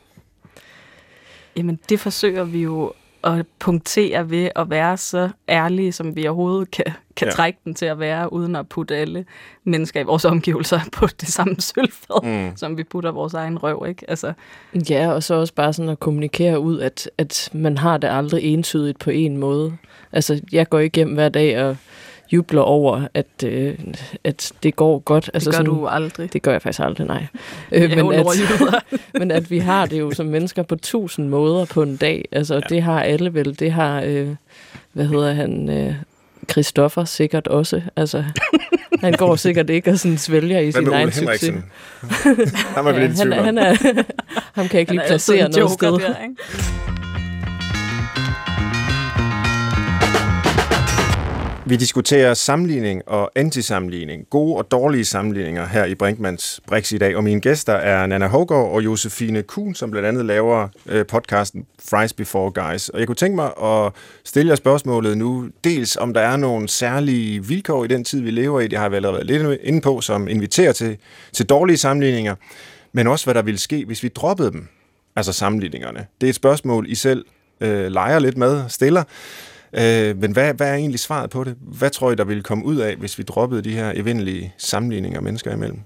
Jamen, det forsøger vi jo at punktere ved at være så ærlige, som vi overhovedet kan, kan Ja. trække den til at være, uden at putte alle mennesker i vores omgivelser på det samme sølvfad, mm. som vi putter vores egen røv, ikke? Altså, Ja, og så også bare sådan at kommunikere ud, at, at man har det aldrig entydigt på en måde. Altså, jeg går igennem hver dag og jubler over, at, øh, at det går godt. det altså, gør sådan, du aldrig. Det gør jeg faktisk aldrig, nej. Øh, er men, at, men at vi har det jo som mennesker på tusind måder på en dag. Altså, ja. det har alle vel. Det har, øh, hvad hedder han, øh, Christoffer sikkert også. Altså, han går sikkert ikke og sådan svælger i Hvad sin med egen succes. Han var ja, han, han er, ham kan jeg ikke lige er placere noget sted. Der, ikke? Vi diskuterer sammenligning og antisammenligning, gode og dårlige sammenligninger her i Brinkmans Brix i dag. Og mine gæster er Nana Hågaard og Josefine Kuhn, som blandt andet laver øh, podcasten Fries Before Guys. Og jeg kunne tænke mig at stille jer spørgsmålet nu, dels om der er nogle særlige vilkår i den tid, vi lever i, det har vi allerede været lidt inde på, som inviterer til, til dårlige sammenligninger, men også hvad der ville ske, hvis vi droppede dem, altså sammenligningerne. Det er et spørgsmål, I selv øh, leger lidt med, stiller. Øh, men hvad, hvad er egentlig svaret på det? Hvad tror I, der ville komme ud af, hvis vi droppede de her evindelige sammenligninger mennesker imellem?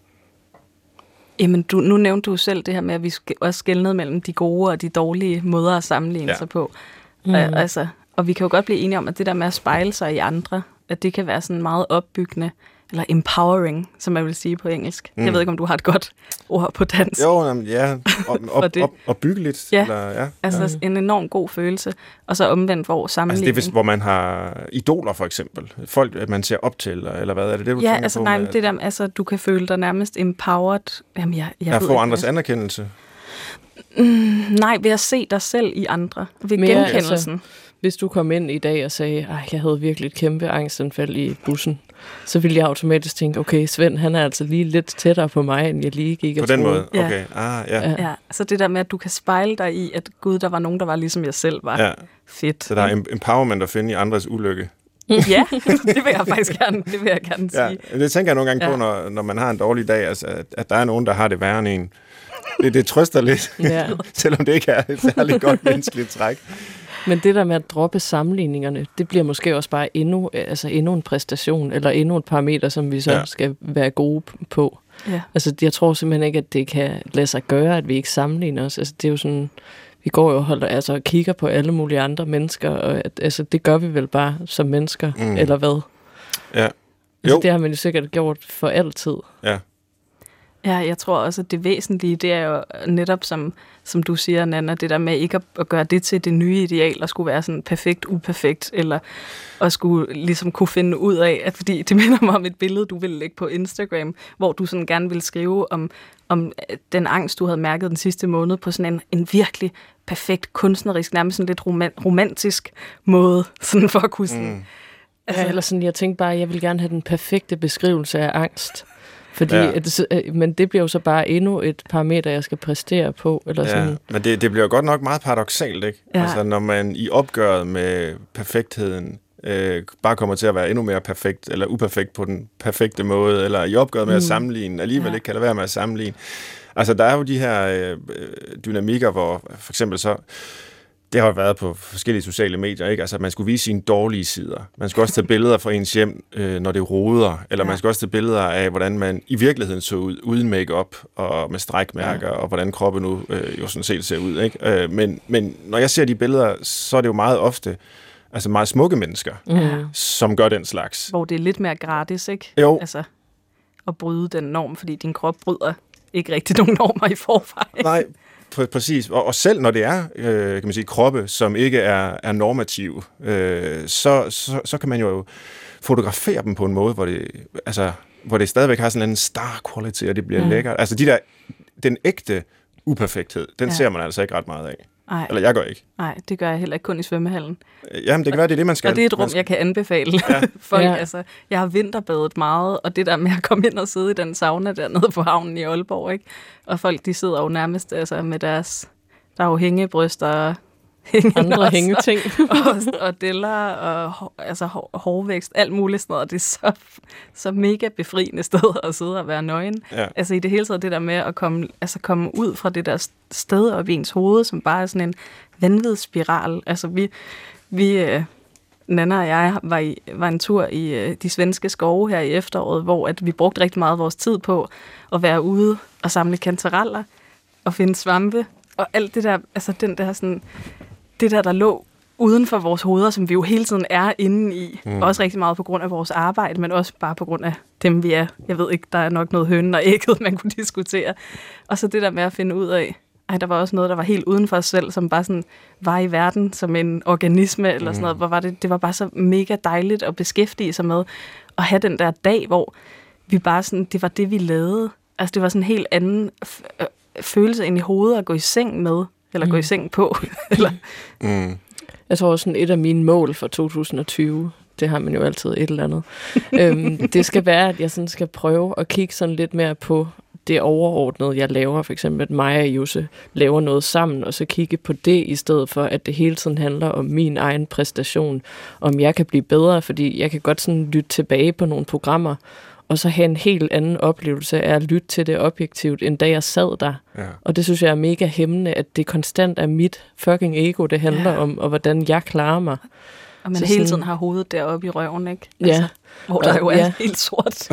Jamen, du, nu nævnte du selv det her med, at vi skal også skældnede mellem de gode og de dårlige måder at sammenligne Ja. ja. sig på. Mm. Og, altså, og vi kan jo godt blive enige om, at det der med at spejle sig i andre, at det kan være sådan meget opbyggende, eller empowering, som man vil sige på engelsk. Mm. Jeg ved ikke, om du har et godt ord på dansk. Jo, jamen, ja, op, op, det. op, opbyggeligt. Ja. Eller, ja. Altså en enorm god følelse, og så omvendt hvor Altså sammenligning. det er, hvis, hvor man har idoler, for eksempel. Folk, man ser op til, eller, eller hvad er det, det du ja, altså på? nej, med det der, altså du kan føle dig nærmest empowered. Jamen, jeg, jeg at ved få ikke, andres anerkendelse? Nej, ved at se dig selv i andre. Ved Mere, genkendelsen. altså, Hvis du kom ind i dag og sagde, at jeg havde virkelig et kæmpe angstanfald i bussen, så ville jeg automatisk tænke, okay, Svend, han er altså lige lidt tættere på mig, end jeg lige gik På den troede. måde? Ja. Okay, ah, ja. Ja. Ja, så det der med, at du kan spejle dig i, at gud, der var nogen, der var ligesom jeg selv var. ja. Fedt. Så der er em- empowerment at finde i andres ulykke. ja, det vil jeg faktisk gerne, det vil jeg gerne Ja, sige. det tænker jeg nogle gange ja. på, Ja. når, når man har en dårlig dag, altså, at, at der er nogen, der har det værre end en. Det, det trøster lidt, Ja. selvom det ikke er et særligt godt menneskeligt træk. Men det der med at droppe sammenligningerne, det bliver måske også bare endnu, altså endnu en præstation, eller endnu et parameter, som vi så Ja. skal være gode på. Ja. Altså, jeg tror simpelthen ikke, at det kan lade sig gøre, at vi ikke sammenligner os. Altså, det er jo sådan, vi går jo og holder, altså, og kigger på alle mulige andre mennesker, og at, altså, det gør vi vel bare som mennesker, Mm. mm. eller hvad? Ja. Altså, Jo. det har man jo sikkert gjort for altid. Ja. Ja, jeg tror også, at det væsentlige, det er jo netop, som, som du siger, Nana, det der med ikke at, at gøre det til det nye ideal, og skulle være sådan perfekt, uperfekt, eller at skulle ligesom kunne finde ud af, at fordi det minder mig om et billede, du ville lægge på Instagram, hvor du sådan gerne ville skrive om, om øh, den angst, du havde mærket den sidste måned, på sådan en, en virkelig perfekt, kunstnerisk, nærmest sådan lidt roman- romantisk måde, sådan for at kunne sådan... Mm. Altså, ja, eller sådan, jeg tænkte bare, at jeg vil gerne have den perfekte beskrivelse af angst. Fordi, Ja. ja. at, øh, men det bliver jo så bare endnu et parameter, jeg skal præstere på. Eller Ja, sådan. men det, det bliver godt nok meget paradoxalt, ikke? Ja. Altså, når man i opgøret med perfektheden øh, bare kommer til at være endnu mere perfekt, eller uperfekt på den perfekte måde, eller i opgøret med mm. at sammenligne, alligevel ja. Ja. ikke kan lade være med at sammenligne. Altså, der er jo de her øh, dynamikker, hvor for eksempel så, det har jo været på forskellige sociale medier, ikke? Altså, man skulle vise sine dårlige sider. Man skulle også tage billeder fra ens hjem, øh, når det roder, eller ja. man skulle også tage billeder af, hvordan man i virkeligheden så ud, uden makeup og med strækmærker, ja. og hvordan kroppen nu øh, jo sådan set ser ud, ikke? Øh, men, men når jeg ser de billeder, så er det jo meget ofte, altså meget smukke mennesker, Mm. som gør den slags. Hvor det er lidt mere gratis, ikke? Jo. Altså, at bryde den norm, fordi din krop bryder ikke rigtig nogen normer i forvejen. Nej, pr- præcis. Og, og selv når det er, øh, kan man sige, kroppe, som ikke er, er normative, øh, så, så, så kan man jo fotografere dem på en måde, hvor det, altså, hvor det stadigvæk har sådan en star quality, og det bliver mm. lækkert. Altså de der, den ægte uperfekthed, den ja. ser man altså ikke ret meget af. Nej, Eller jeg gør ikke. nej, det gør jeg heller ikke kun i svømmehallen. Jamen, det kan være, det er det, man skal. Og det er et rum, skal- jeg kan anbefale ja. folk. Ja. Altså, jeg har vinterbadet meget, og det der med at komme ind og sidde i den sauna dernede på havnen i Aalborg, ikke? og folk de sidder jo nærmest altså, med deres, der er jo hængebryster Andre hængeting. og, og deller og hår- altså, hår, hårvækst, alt muligt sådan noget. Det er så, så mega befriende sted at sidde og være nøgen. Ja. Altså i det hele taget det der med at komme, altså, komme ud fra det der sted op i ens hoved, som bare er sådan en vanvidsspiral. Altså vi, vi øh, Nana og jeg var, i, var en tur i øh, de svenske skove her i efteråret, hvor at vi brugte rigtig meget af vores tid på at være ude og samle kantereller og finde svampe. Og alt det der, altså den der sådan, det der, der lå uden for vores hoveder, som vi jo hele tiden er inde i. Mm. Også rigtig meget på grund af vores arbejde, men også bare på grund af dem, vi er. Jeg ved ikke, der er nok noget hønnen og ægget, man kunne diskutere. Og så det der med at finde ud af, ej, der var også noget, der var helt uden for os selv, som bare sådan var i verden som en organisme eller sådan noget. Hvor var det, det var bare så mega dejligt at beskæftige sig med. At have den der dag, hvor vi bare sådan, det var det, vi lavede. Altså, det var sådan en helt anden øh, følelse ind i hovedet at gå i seng med, eller mm. gå i seng på. eller, Mm. Jeg tror også sådan et af mine mål for 2020, det har man jo altid et eller andet, øhm, det skal være, at jeg sådan skal prøve at kigge sådan lidt mere på det overordnede, jeg laver. For eksempel, at mig og Jose laver noget sammen, og så kigge på det, i stedet for, at det hele tiden handler om min egen præstation, om jeg kan blive bedre, fordi jeg kan godt sådan lytte tilbage på nogle programmer, og så have en helt anden oplevelse af at lytte til det objektivt, end da jeg sad der. Ja. Og det synes jeg er mega hæmmende, at det konstant er mit fucking ego, det handler Ja. om, og hvordan jeg klarer mig. Og man Så hele sådan- tiden har hovedet deroppe i røven, ikke? Ja. hvor der Og- jo er ja. helt sort.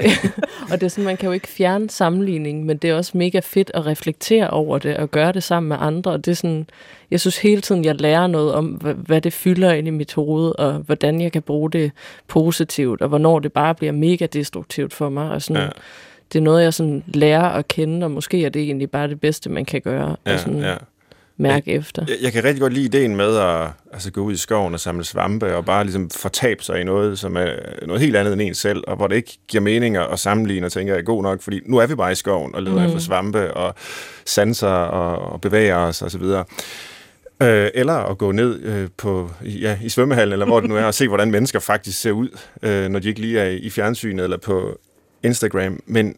og det er sådan, man kan jo ikke fjerne sammenligning, men det er også mega fedt at reflektere over det og gøre det sammen med andre. Og det er sådan, jeg synes hele tiden, jeg lærer noget om, hvad, hvad det fylder ind i mit hoved, og hvordan jeg kan bruge det positivt, og hvornår det bare bliver mega destruktivt for mig. Og sådan, ja. Det er noget, jeg sådan lærer at kende, og måske er det egentlig bare det bedste, man kan gøre. Ja, og sådan ja. Mærke efter. Jeg, jeg kan rigtig godt lide ideen med at altså, gå ud i skoven og samle svampe, og bare ligesom fortabe sig i noget, som er noget helt andet end en selv, og hvor det ikke giver mening at sammenligne og tænke, at jeg er god nok, fordi nu er vi bare i skoven og leder mm. efter svampe og sanser og, og bevæger os osv. Øh, eller at gå ned øh, på, ja, i svømmehallen, eller hvor det nu er, og se, hvordan mennesker faktisk ser ud, øh, når de ikke lige er i, i fjernsynet eller på Instagram. Men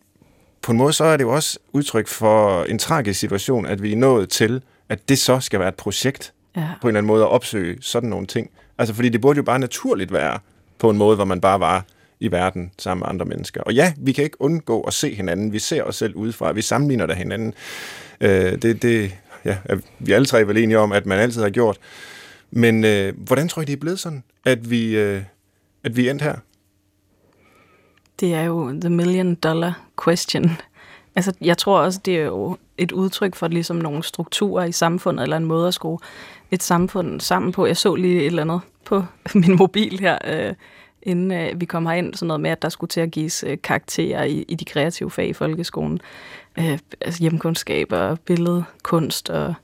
på en måde så er det jo også udtryk for en tragisk situation, at vi er nået til, at det så skal være et projekt Ja. på en eller anden måde at opsøge sådan nogle ting. Altså fordi det burde jo bare naturligt være på en måde, hvor man bare var i verden sammen med andre mennesker. Og ja, vi kan ikke undgå at se hinanden. Vi ser os selv udefra. Vi sammenligner der hinanden. Øh, det, det ja, er vi alle tre er vel enige om, at man altid har gjort. Men øh, hvordan tror I, det er blevet sådan, at vi, øh, at vi er endt her? Det er jo the million dollar question. Altså, jeg tror også, det er jo et udtryk for ligesom nogle strukturer i samfundet, eller en måde at skrue et samfund sammen på. Jeg så lige et eller andet på min mobil her, øh, inden øh, vi kom herind, sådan noget med, at der skulle til at gives øh, karakterer i, i de kreative fag i folkeskolen. Øh, altså hjemkundskab og billedkunst og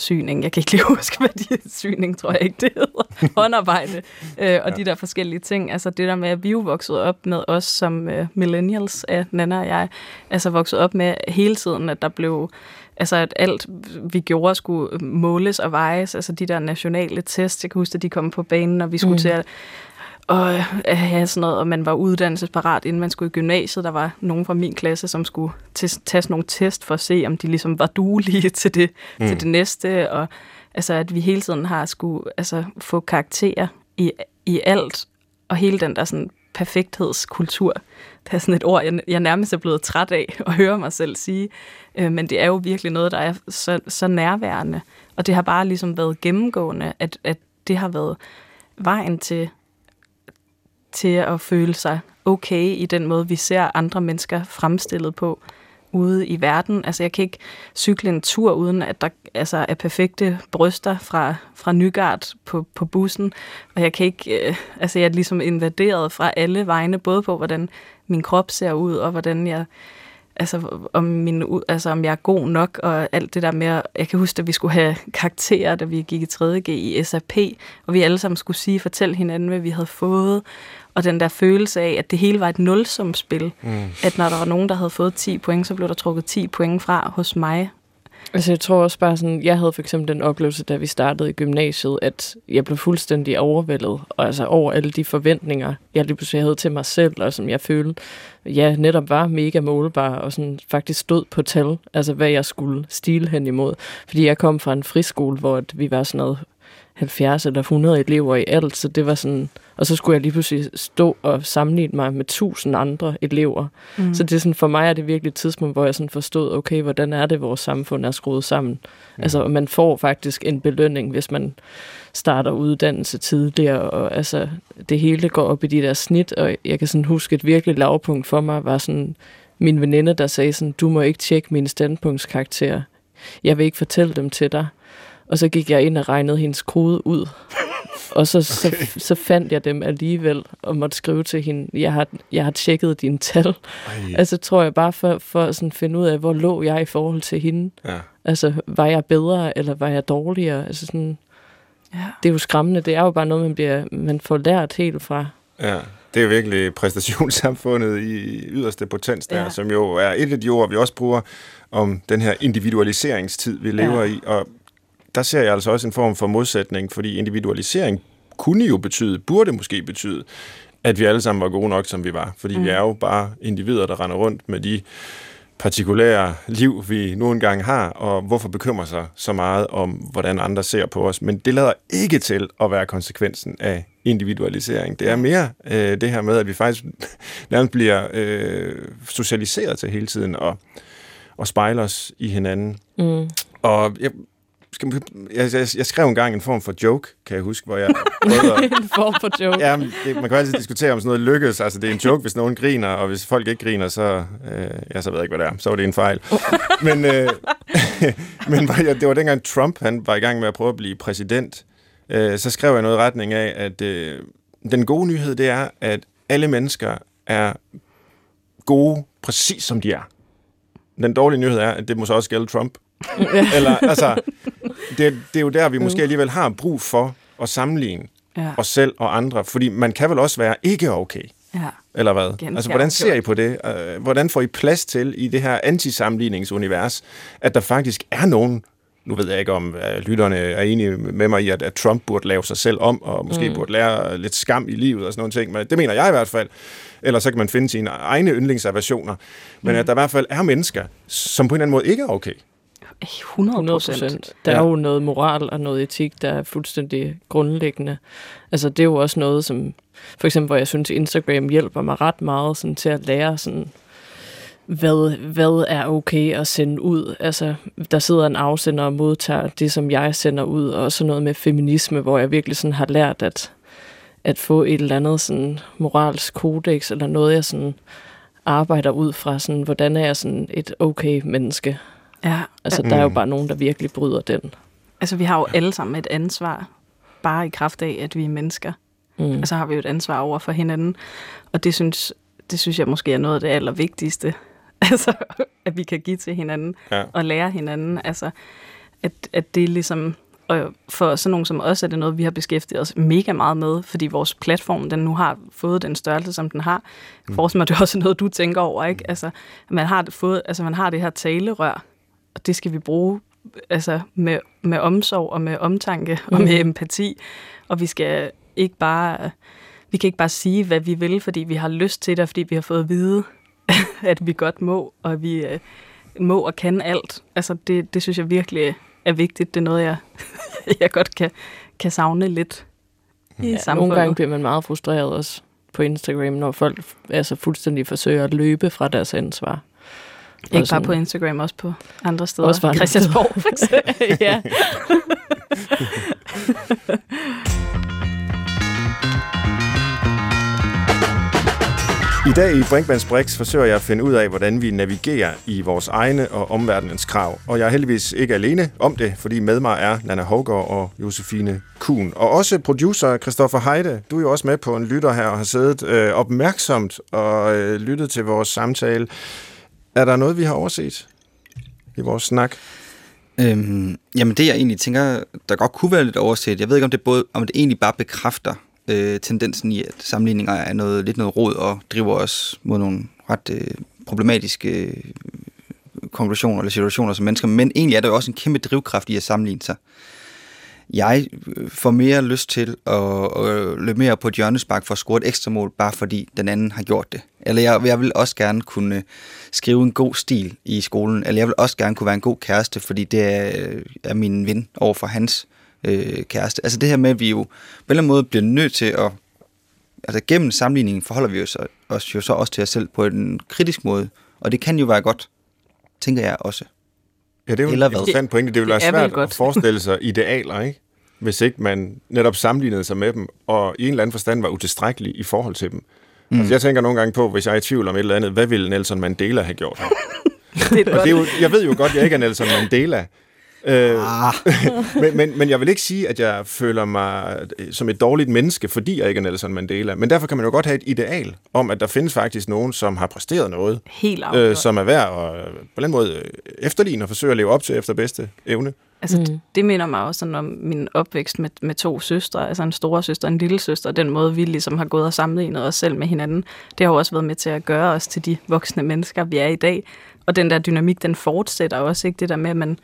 syning. Jeg kan ikke lige huske, hvad de syning, tror jeg ikke, det hedder. Håndarbejde øh, og ja. de der forskellige ting. Altså det der med, at vi er jo vokset op med os som øh, millennials, af Nana og jeg, altså vokset op med hele tiden, at der blev altså at alt vi gjorde skulle måles og vejes, altså de der nationale tests, jeg kan huske, at de kom på banen, og vi skulle mm. til at og øh, ja, sådan noget, og man var uddannelsesparat, inden man skulle i gymnasiet. Der var nogen fra min klasse, som skulle tage nogle test for at se, om de ligesom var duelige til det, mm. til det næste. Og altså, at vi hele tiden har skulle altså, få karakterer i, i alt, og hele den der sådan perfekthedskultur. Det er sådan et ord, jeg, jeg nærmest er blevet træt af at høre mig selv sige. Øh, men det er jo virkelig noget, der er så, så nærværende. Og det har bare ligesom været gennemgående, at, at det har været vejen til, til at føle sig okay i den måde, vi ser andre mennesker fremstillet på ude i verden. Altså, jeg kan ikke cykle en tur, uden at der altså, er perfekte bryster fra, fra Nygaard på, på bussen. Og jeg kan ikke, øh, altså, jeg er ligesom invaderet fra alle vegne, både på, hvordan min krop ser ud, og hvordan jeg altså om, min, altså om jeg er god nok, og alt det der med, jeg kan huske, at vi skulle have karakterer, da vi gik i 3.G i SAP, og vi alle sammen skulle sige, fortælle hinanden, hvad vi havde fået, og den der følelse af, at det hele var et nulsumspil, mm. at når der var nogen, der havde fået 10 point, så blev der trukket 10 point fra hos mig, Altså jeg tror også bare sådan, jeg havde for eksempel den oplevelse, da vi startede i gymnasiet, at jeg blev fuldstændig overvældet, og altså over alle de forventninger, jeg lige pludselig havde til mig selv, og som jeg følte, ja, netop var mega målbar, og sådan faktisk stod på tal, altså hvad jeg skulle stile hen imod. Fordi jeg kom fra en friskole, hvor vi var sådan noget 70 eller 100 elever i alt, så det var sådan, og så skulle jeg lige pludselig stå og sammenligne mig med tusind andre elever. Mm. Så det er sådan, for mig er det virkelig et tidspunkt, hvor jeg sådan forstod, okay, hvordan er det, vores samfund er skruet sammen. Mm. Altså, man får faktisk en belønning, hvis man starter uddannelse tidligere, og altså, det hele går op i de der snit, og jeg kan sådan huske, et virkelig lavpunkt for mig var sådan, min veninde, der sagde sådan, du må ikke tjekke mine standpunktskarakterer. Jeg vil ikke fortælle dem til dig. Og så gik jeg ind og regnede hendes kode ud. og så, okay. så, så fandt jeg dem alligevel og måtte skrive til hende, jeg har, jeg har tjekket dine tal. Ej. Altså tror jeg bare for, for at sådan finde ud af, hvor lå jeg i forhold til hende. Ja. Altså var jeg bedre, eller var jeg dårligere? Altså sådan, ja. Det er jo skræmmende. Det er jo bare noget, man, bliver, man får lært helt fra. Ja. Det er virkelig præstationssamfundet i yderste potens der, ja. som jo er et af de ord, vi også bruger om den her individualiseringstid, vi lever ja. i. Og der ser jeg altså også en form for modsætning, fordi individualisering kunne jo betyde, burde måske betyde, at vi alle sammen var gode nok, som vi var. Fordi mm. vi er jo bare individer, der render rundt med de partikulære liv, vi nu engang har, og hvorfor bekymre sig så meget om, hvordan andre ser på os. Men det lader ikke til at være konsekvensen af individualisering. Det er mere øh, det her med, at vi faktisk nærmest bliver øh, socialiseret til hele tiden og, og spejler os i hinanden. Mm. Og jeg, skal, jeg, jeg, jeg skrev engang en form for joke, kan jeg huske, hvor jeg prøvede at, En form for joke? Ja, det, man kan altid diskutere, om sådan noget lykkes. Altså, det er en joke, hvis nogen griner, og hvis folk ikke griner, så, øh, ja, så ved jeg ikke, hvad det er. Så var det en fejl. men øh, men det var dengang Trump han var i gang med at prøve at blive præsident. Øh, så skrev jeg noget i retning af, at øh, den gode nyhed, det er, at alle mennesker er gode, præcis som de er. Den dårlige nyhed er, at det må så også gælde Trump. Eller, altså, det, det er jo der, vi måske alligevel har brug for at sammenligne ja. os selv og andre, fordi man kan vel også være ikke okay. Ja. Eller hvad? Ganske altså, hvordan ser I på det? Øh, hvordan får I plads til i det her antisammenligningsunivers, at der faktisk er nogen, nu ved jeg ikke, om uh, lytterne er enige med mig i, at, at Trump burde lave sig selv om, og måske mm. burde lære lidt skam i livet og sådan nogle ting, men det mener jeg i hvert fald. Eller så kan man finde sine egne yndlingsaversioner. Men mm. at der i hvert fald er mennesker, som på en eller anden måde ikke er okay. 100 procent. Der ja. er jo noget moral og noget etik, der er fuldstændig grundlæggende. Altså det er jo også noget, som for eksempel, hvor jeg synes, Instagram hjælper mig ret meget sådan, til at lære sådan, hvad, hvad er okay at sende ud. Altså, der sidder en afsender og modtager det, som jeg sender ud, og så noget med feminisme, hvor jeg virkelig sådan har lært at, at få et eller andet sådan moralsk kodex, eller noget, jeg sådan arbejder ud fra, sådan, hvordan er jeg sådan et okay menneske. Ja. Altså, der er jo bare nogen, der virkelig bryder den. Altså, vi har jo alle sammen et ansvar, bare i kraft af, at vi er mennesker. Mm. Altså har vi jo et ansvar over for hinanden. Og det synes, det synes jeg måske er noget af det allervigtigste. Altså, at vi kan give til hinanden ja. og lære hinanden. Altså, at, at det er ligesom... Og for sådan nogen som os er det noget, vi har beskæftiget os mega meget med, fordi vores platform, den nu har fået den størrelse, som den har. Mm. For mig, det er også noget, du tænker over, ikke? Altså, man har, fået, altså, man har det her talerør, og det skal vi bruge altså med, med omsorg og med omtanke mm. og med empati. Og vi skal ikke bare vi kan ikke bare sige, hvad vi vil, fordi vi har lyst til det, fordi vi har fået at vide, at vi godt må, og vi øh, må og kan alt. Altså det, det synes jeg virkelig er vigtigt. Det er noget, jeg, jeg godt kan, kan savne lidt i ja, samfundet. Nogle gange bliver man meget frustreret også. på Instagram, når folk altså fuldstændig forsøger at løbe fra deres ansvar. Ikke bare på Instagram, også på andre steder. Også andre Christiansborg, for eksempel. ja. I dag i Brinkmanns Brix forsøger jeg at finde ud af, hvordan vi navigerer i vores egne og omverdenens krav. Og jeg er heldigvis ikke alene om det, fordi med mig er Nana Hågaard og Josefine Kuhn. Og også producer Christoffer Heide. Du er jo også med på en lytter her og har siddet øh, opmærksomt og øh, lyttet til vores samtale. Er der noget, vi har overset i vores snak? Øhm, jamen det, jeg egentlig tænker, der godt kunne være lidt overset, jeg ved ikke, om det, både, om det egentlig bare bekræfter øh, tendensen i, at sammenligninger er noget, lidt noget råd og driver os mod nogle ret øh, problematiske øh, konklusioner eller situationer som mennesker, men egentlig er der jo også en kæmpe drivkraft i at sammenligne sig. Jeg øh, får mere lyst til at, at løbe mere på et hjørnespark for at score et ekstra mål, bare fordi den anden har gjort det. Eller jeg, jeg vil også gerne kunne skrive en god stil i skolen, eller jeg vil også gerne kunne være en god kæreste, fordi det er, øh, er min ven over for hans øh, kæreste. Altså det her med, at vi jo på en eller anden måde bliver nødt til at... Altså gennem sammenligningen forholder vi os, os jo så også til os selv på en kritisk måde, og det kan jo være godt, tænker jeg også. Ja, det er jo Eller en hvad? interessant pointe. Det ville Det være svært godt. at forestille sig idealer, ikke? hvis ikke man netop sammenlignede sig med dem, og i en eller anden forstand var utilstrækkelig i forhold til dem. Mm. Altså, jeg tænker nogle gange på, hvis jeg er i tvivl om et eller andet, hvad ville Nelson Mandela have gjort? det er Og det er jo, jeg ved jo godt, at jeg ikke er Nelson Mandela. Øh, Ah, men, men, men jeg vil ikke sige, at jeg føler mig øh, som et dårligt menneske, fordi jeg ikke er Nelson Mandela. Men derfor kan man jo godt have et ideal om, at der findes faktisk nogen, som har præsteret noget, helt øh, som er værd at øh, på den måde øh, efterligne og forsøge at leve op til efter bedste evne. Altså, Mm. mm. det minder mig også sådan om min opvækst med, med to søstre, altså en store søster og en lille søster. Den måde, vi ligesom har gået og sammenlignet os selv med hinanden, det har jo også været med til at gøre os til de voksne mennesker, vi er i dag. Og den der dynamik, den fortsætter også, ikke? Det der med, at man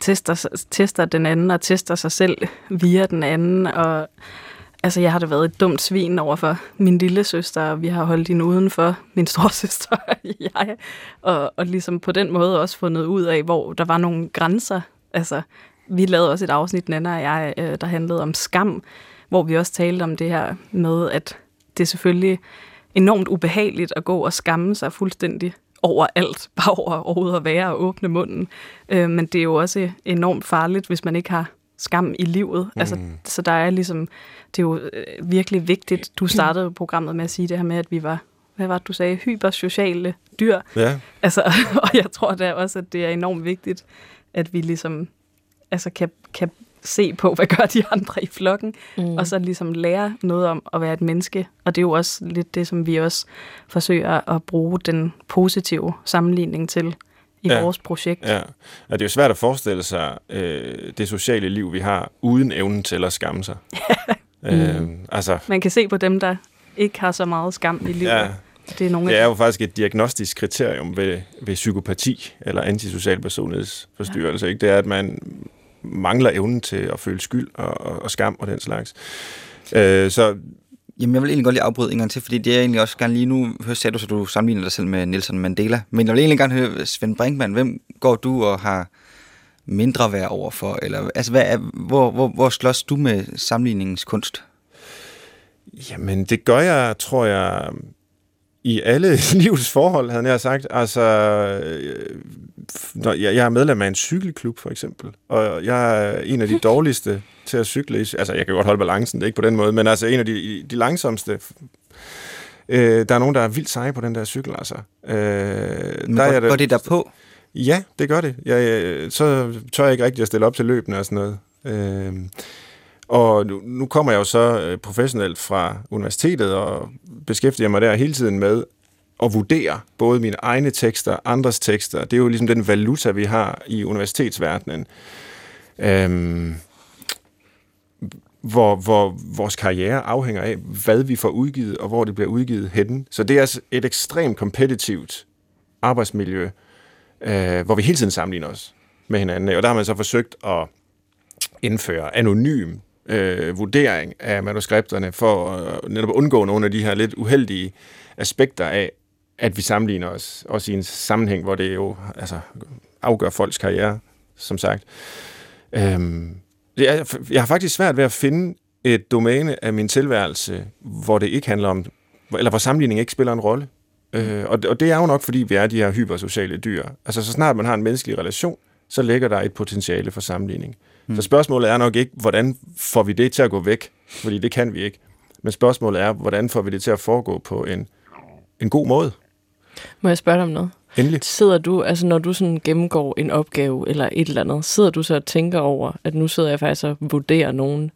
tester, tester den anden og tester sig selv via den anden. Og altså, jeg har da været et dumt svin over for min lille søster, og vi har holdt hende udenfor, min store søster og jeg. Og, og ligesom på den måde også fundet ud af, hvor der var nogle grænser. Altså, vi lavede også et afsnit, Nana og jeg, øh, der handlede om skam, hvor vi også talte om det her med, at det er selvfølgelig enormt ubehageligt at gå og skamme sig fuldstændig over alt, bare over overhovedet at være og åbne munden. Øh, men det er jo også enormt farligt, hvis man ikke har skam i livet. Mm. Altså, så der er ligesom, det er jo øh, virkelig vigtigt. Du startede jo programmet med at sige det her med, at vi var, hvad var det, du sagde, hypersociale dyr. Ja. Altså, og jeg tror da også, at det er enormt vigtigt, at vi ligesom altså kan, kan se på, hvad gør de andre i flokken, mm. og så ligesom lære noget om at være et menneske. Og det er jo også lidt det, som vi også forsøger at bruge den positive sammenligning til i Ja. ja. vores projekt. Ja, og det er jo svært at forestille sig øh, det sociale liv, vi har, uden evnen til at skamme sig. øh, altså, Man kan se på dem, der ikke har så meget skam i livet. ja, Det er nogle det er af jo faktisk et diagnostisk kriterium ved, ved psykopati eller antisocial personlighedsforstyrrelse. Ikke? Det er, at man mangler evnen til at føle skyld og, og, og skam og den slags. Øh, så Jamen, jeg vil egentlig godt lige afbryde en gang til, fordi det er egentlig også gerne lige nu, hør, sagde du, så du sammenligner dig selv med Nelson Mandela, men jeg vil egentlig gerne høre, Svend Brinkmann, hvem går du og har mindre værd overfor, eller altså, hvad er, hvor, hvor, hvor slås du med sammenligningens kunst? Jamen, det gør jeg, tror jeg, i alle livets forhold, havde jeg sagt. Altså, øh, når jeg, jeg er medlem af en cykelklub, for eksempel, og jeg er en af de dårligste til at cykle. Altså, jeg kan godt holde balancen, det er ikke på den måde, men altså en af de, de langsomste. Øh, der er nogen, der er vildt seje på den der cykel, altså. Øh, Men der går, går det der på? Ja, det gør det. Jeg, øh, så tør jeg ikke rigtig at stille op til løbende og sådan noget. Øh, og nu, nu kommer jeg jo så øh, professionelt fra universitetet og beskæftiger mig der hele tiden med at vurdere både mine egne tekster, og andres tekster. Det er jo ligesom den valuta, vi har i universitetsverdenen. Øhm, hvor, hvor vores karriere afhænger af, hvad vi får udgivet, og hvor det bliver udgivet henne. Så det er altså et ekstremt kompetitivt arbejdsmiljø, øh, hvor vi hele tiden sammenligner os med hinanden. Og der har man så forsøgt at indføre anonym øh, vurdering af manuskripterne, for at netop at undgå nogle af de her lidt uheldige aspekter af, at vi sammenligner os, også i en sammenhæng, hvor det jo altså, afgør folks karriere, som sagt. Øhm, det er, jeg har faktisk svært ved at finde et domæne af min tilværelse, hvor det ikke handler om eller hvor sammenligning ikke spiller en rolle. Øh, og, og det er jo nok, fordi vi er de her hypersociale dyr. Altså, så snart man har en menneskelig relation, så ligger der et potentiale for sammenligning. Mm. Så spørgsmålet er nok ikke, hvordan får vi det til at gå væk? Fordi det kan vi ikke. Men spørgsmålet er, hvordan får vi det til at foregå på en, en god måde? Må jeg spørge dig om noget? Endelig. Sidder du, altså når du sådan gennemgår en opgave eller et eller andet, sidder du så og tænker over, at nu sidder jeg faktisk og vurderer nogen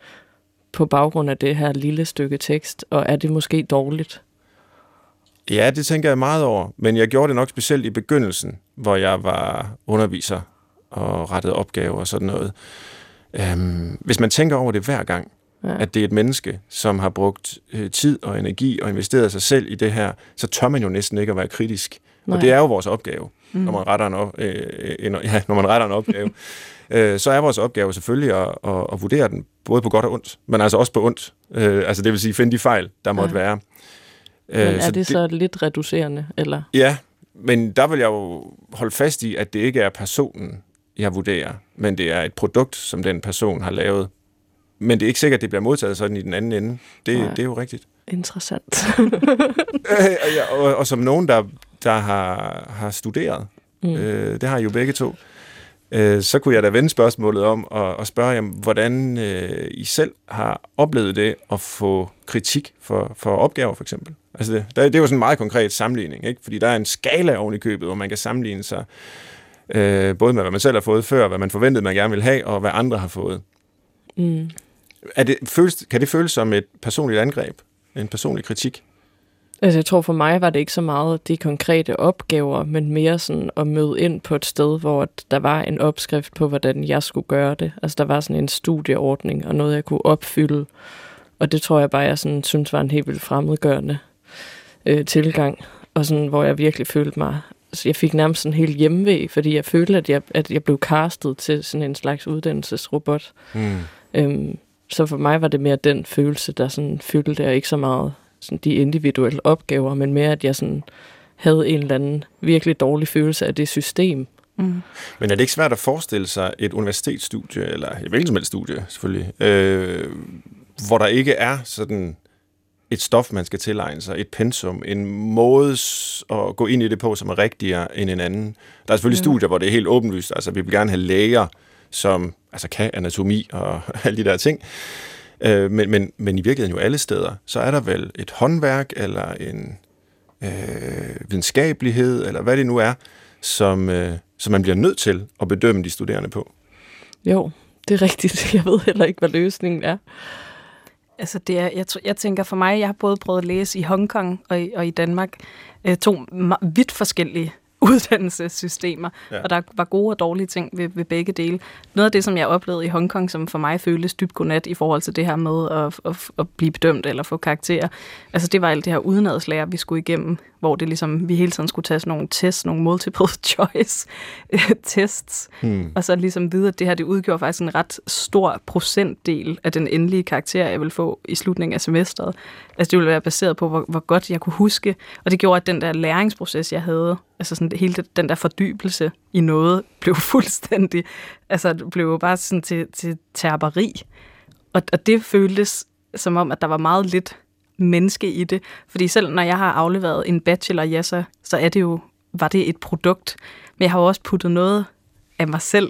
på baggrund af det her lille stykke tekst, og er det måske dårligt? Ja, det tænker jeg meget over, men jeg gjorde det nok specielt i begyndelsen, hvor jeg var underviser og rettede opgaver og sådan noget. Øhm, hvis man tænker over det hver gang, ja. at det er et menneske, som har brugt øh, tid og energi og investeret sig selv i det her, så tør man jo næsten ikke at være kritisk. Nej. Og det er jo vores opgave, mm. når, man retter en, op, øh, en, ja, når man retter en opgave. øh, så er vores opgave selvfølgelig at, at, at vurdere den, både på godt og ondt, men altså også på ondt. Øh, altså det vil sige, finde de fejl, der måtte ja. være. Men øh, er så det så lidt reducerende? Eller? Ja, men der vil jeg jo holde fast i, at det ikke er personen, jeg vurderer, men det er et produkt, som den person har lavet. Men det er ikke sikkert, at det bliver modtaget sådan i den anden ende. Det, det er jo rigtigt. Interessant. og, ja, og, og som nogen, der, der har, har studeret, mm. øh, det har I jo begge to, øh, så kunne jeg da vende spørgsmålet om og, og spørge jer, hvordan øh, I selv har oplevet det at få kritik for, for opgaver, for eksempel. Altså det, det er jo sådan en meget konkret sammenligning, ikke? fordi der er en skala oven i købet, hvor man kan sammenligne sig øh, både med, hvad man selv har fået før, hvad man forventede, man gerne vil have, og hvad andre har fået. Mm. Er det, føles, kan det føles som et personligt angreb? En personlig kritik? Altså, jeg tror for mig var det ikke så meget de konkrete opgaver, men mere sådan at møde ind på et sted, hvor der var en opskrift på, hvordan jeg skulle gøre det. Altså, der var sådan en studieordning og noget, jeg kunne opfylde. Og det tror jeg bare, jeg sådan, synes var en helt vildt fremmedgørende øh, tilgang. Og sådan, hvor jeg virkelig følte mig... Altså, jeg fik nærmest sådan helt hjemmevæg, fordi jeg følte, at jeg, at jeg blev castet til sådan en slags uddannelsesrobot. Mm. Øhm, så for mig var det mere den følelse, der sådan fyldte, og ikke så meget sådan de individuelle opgaver, men mere, at jeg sådan havde en eller anden virkelig dårlig følelse af det system. Mm. Men er det ikke svært at forestille sig et universitetsstudie, eller et hvilket som helst studie selvfølgelig, øh, hvor der ikke er sådan et stof, man skal tilegne sig, et pensum, en måde at gå ind i det på, som er rigtigere end en anden. Der er selvfølgelig mm. studier, hvor det er helt åbenlyst. Altså, vi vil gerne have læger, som altså, kan anatomi og alle de der ting. Øh, men, men, men i virkeligheden jo alle steder, så er der vel et håndværk eller en øh, videnskabelighed, eller hvad det nu er, som, øh, som man bliver nødt til at bedømme de studerende på. Jo, det er rigtigt. Jeg ved heller ikke, hvad løsningen er. Altså det er, jeg, jeg tænker for mig, jeg har både prøvet at læse i Hongkong og i, og i Danmark, øh, to vidt forskellige uddannelsessystemer, ja. og der var gode og dårlige ting ved, ved begge dele. Noget af det, som jeg oplevede i Hongkong, som for mig føltes dybt godnat i forhold til det her med at, at, at blive bedømt eller få karakterer, altså det var alt det her udenadslærer, vi skulle igennem, hvor det ligesom, vi hele tiden skulle tage sådan nogle tests, nogle multiple choice tests, hmm. og så ligesom vide, at det her, det udgjorde faktisk en ret stor procentdel af den endelige karakter, jeg vil få i slutningen af semesteret. Altså det ville være baseret på, hvor, hvor godt jeg kunne huske, og det gjorde, at den der læringsproces, jeg havde, altså sådan hele den der fordybelse i noget, blev fuldstændig, altså det blev bare sådan til, til terperi. Og, og det føltes som om, at der var meget lidt menneske i det. Fordi selv når jeg har afleveret en bachelor, ja, så, så er det jo, var det et produkt. Men jeg har jo også puttet noget af mig selv,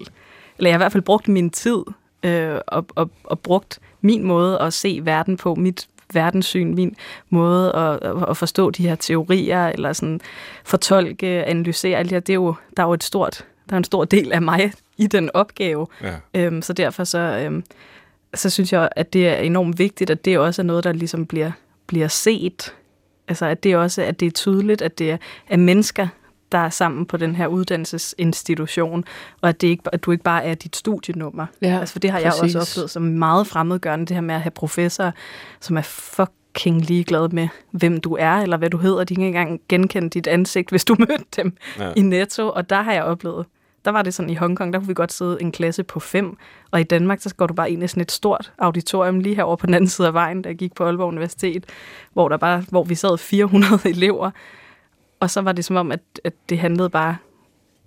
eller jeg har i hvert fald brugt min tid, øh, og, og, og brugt min måde at se verden på, mit verdenssyn, min måde at, at forstå de her teorier, eller sådan fortolke, analysere alt det her, det er jo, der er jo et stort, der er en stor del af mig i den opgave. Ja. Øhm, så derfor så, øhm, så synes jeg, at det er enormt vigtigt, at det også er noget, der ligesom bliver, bliver set. Altså at det også at det er tydeligt, at det er, er mennesker, der er sammen på den her uddannelsesinstitution, og at, det ikke, at du ikke bare er dit studienummer. Ja, altså, for det har præcis. jeg også oplevet som meget fremmedgørende, det her med at have professorer, som er fucking ligeglade med, hvem du er, eller hvad du hedder. De kan ikke engang genkende dit ansigt, hvis du mødte dem ja. i Netto, og der har jeg oplevet der var det sådan i Hongkong, der kunne vi godt sidde en klasse på fem, og i Danmark, så går du bare ind i sådan et stort auditorium lige herovre på den anden side af vejen, der gik på Aalborg Universitet, hvor, der bare, hvor vi sad 400 elever, og så var det som om, at, at det handlede bare,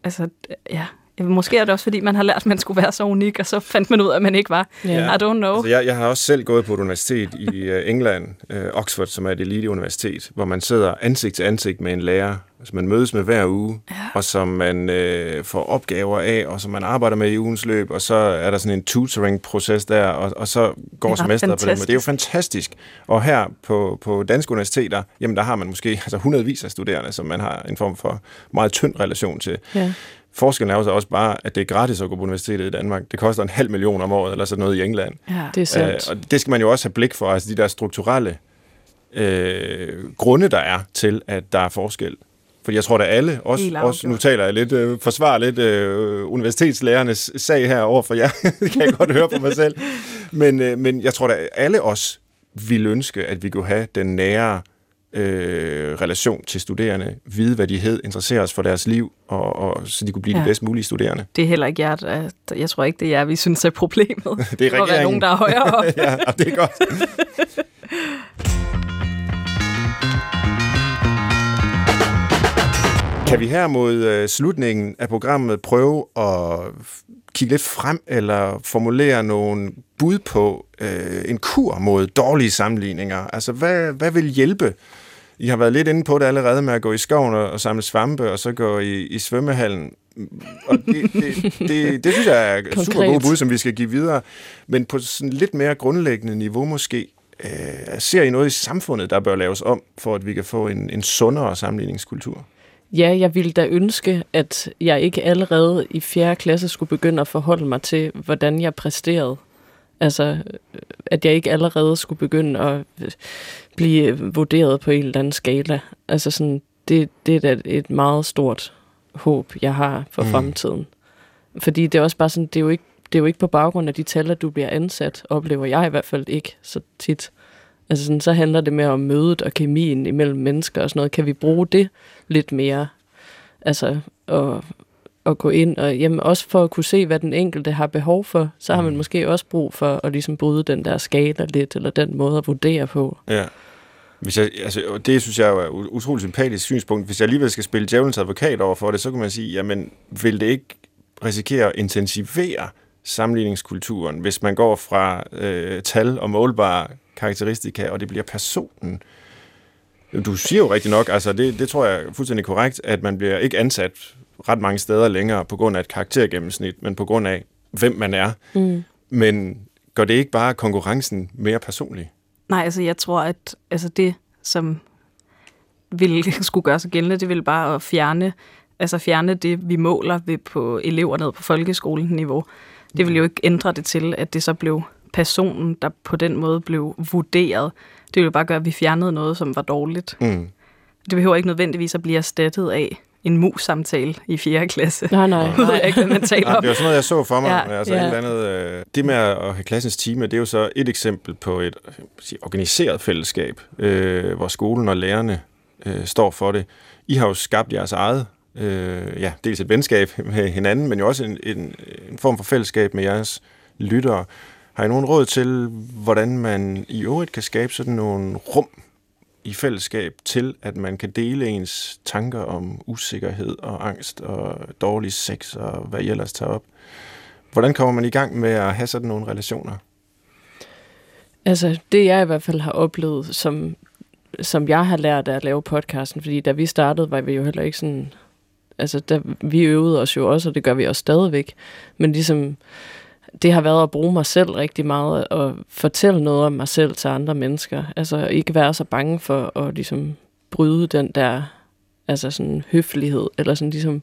altså, ja, Måske er det også, fordi man har lært, at man skulle være så unik, og så fandt man ud af, at man ikke var. Ja. I don't know. Altså, jeg, jeg har også selv gået på et universitet i uh, England, uh, Oxford, som er et elite-universitet, hvor man sidder ansigt til ansigt med en lærer, som man mødes med hver uge, ja. og som man uh, får opgaver af, og som man arbejder med i ugens løb, og så er der sådan en tutoring-proces der, og, og så går semesteret på den måde. Det er jo fantastisk. Og her på, på danske universiteter, jamen der har man måske altså hundredvis af studerende, som man har en form for meget tynd relation til. Ja. Forskellen er jo så også bare, at det er gratis at gå på universitetet i Danmark. Det koster en halv million om året, eller sådan noget i England. Ja. Det er sandt. Øh, og det skal man jo også have blik for, altså de der strukturelle øh, grunde, der er til, at der er forskel. Fordi jeg tror, at alle, også, også nu taler jeg lidt, øh, forsvarer lidt øh, universitetslærernes sag her over for jer, det kan jeg godt høre på mig selv. Men, øh, men jeg tror, at alle os ville ønske, at vi kunne have den nære øh, relation til studerende, vide, hvad de hed, interessere os for deres liv, og, og så de kunne blive ja. De bedst mulige studerende. Det er heller ikke jer, der, jeg tror ikke, det er jer, vi synes er problemet. Det er Der må være regeringen. nogen, der er højere op. ja, det er godt. Kan vi her mod øh, slutningen af programmet prøve at kigge lidt frem eller formulere nogle bud på øh, en kur mod dårlige sammenligninger? Altså, hvad, hvad vil hjælpe? I har været lidt inde på det allerede med at gå i skoven og, og samle svampe, og så gå i, i svømmehallen. Og det, det, det, det synes jeg er et super gode Konkret. bud, som vi skal give videre. Men på sådan lidt mere grundlæggende niveau måske, øh, ser I noget i samfundet, der bør laves om, for at vi kan få en, en sundere sammenligningskultur? Ja, jeg ville da ønske, at jeg ikke allerede i 4. klasse skulle begynde at forholde mig til, hvordan jeg præsterede. Altså, øh, at jeg ikke allerede skulle begynde at øh, blive vurderet på en eller anden skala. Altså sådan, det, det er da et meget stort håb, jeg har for Mm. fremtiden. Fordi det er også bare sådan, det er jo ikke, det er jo ikke på baggrund af de tal, at du bliver ansat, oplever jeg i hvert fald ikke så tit. Altså sådan, så handler det mere om mødet og kemien imellem mennesker og sådan noget. Kan vi bruge det lidt mere? Altså, og, og gå ind og jamen, også for at kunne se, hvad den enkelte har behov for, så har man Mm. måske også brug for at ligesom bryde den der skala lidt, eller den måde at vurdere på. Ja. Hvis jeg, altså, og det synes jeg er et utroligt sympatisk synspunkt. Hvis jeg alligevel skal spille djævelens advokat over for det, så kan man sige, jamen, vil det ikke risikere at intensivere sammenligningskulturen, hvis man går fra øh, tal og målbare karakteristika, og det bliver personen. Du siger jo rigtig nok, altså det, det tror jeg er fuldstændig korrekt, at man bliver ikke ansat ret mange steder længere på grund af et karaktergennemsnit, men på grund af, hvem man er. Mm. Men gør det ikke bare konkurrencen mere personlig? Nej, altså jeg tror, at altså det, som ville skulle gøre sig gældende, det ville bare at fjerne, altså fjerne det, vi måler ved på elever ned på folkeskoleniveau. Det ville jo ikke ændre det til, at det så blev personen, der på den måde blev vurderet. Det ville bare gøre, at vi fjernede noget, som var dårligt. Mm. Det behøver ikke nødvendigvis at blive erstattet af en mus-samtale i 4. klasse. Nej, nej. Nu ved jeg ikke, hvad man taler Nej, om. det var sådan noget, jeg så for mig. Ja, altså ja. Et eller andet, øh, det med at have klassens time, det er jo så et eksempel på et øh, sige, organiseret fællesskab, øh, hvor skolen og lærerne øh, står for det. I har jo skabt jeres eget, øh, ja, dels et venskab med hinanden, men jo også en, en, en form for fællesskab med jeres lyttere. Har I nogen råd til, hvordan man i øvrigt kan skabe sådan nogle rum i fællesskab til, at man kan dele ens tanker om usikkerhed og angst og dårlig sex og hvad I ellers tager op? Hvordan kommer man i gang med at have sådan nogle relationer? Altså, det jeg i hvert fald har oplevet, som, som jeg har lært af at lave podcasten, fordi da vi startede, var vi jo heller ikke sådan... Altså, der, vi øvede os jo også, og det gør vi også stadigvæk. Men ligesom, det har været at bruge mig selv rigtig meget, og fortælle noget om mig selv til andre mennesker. Altså, ikke være så bange for at ligesom bryde den der altså sådan høflighed, eller sådan ligesom,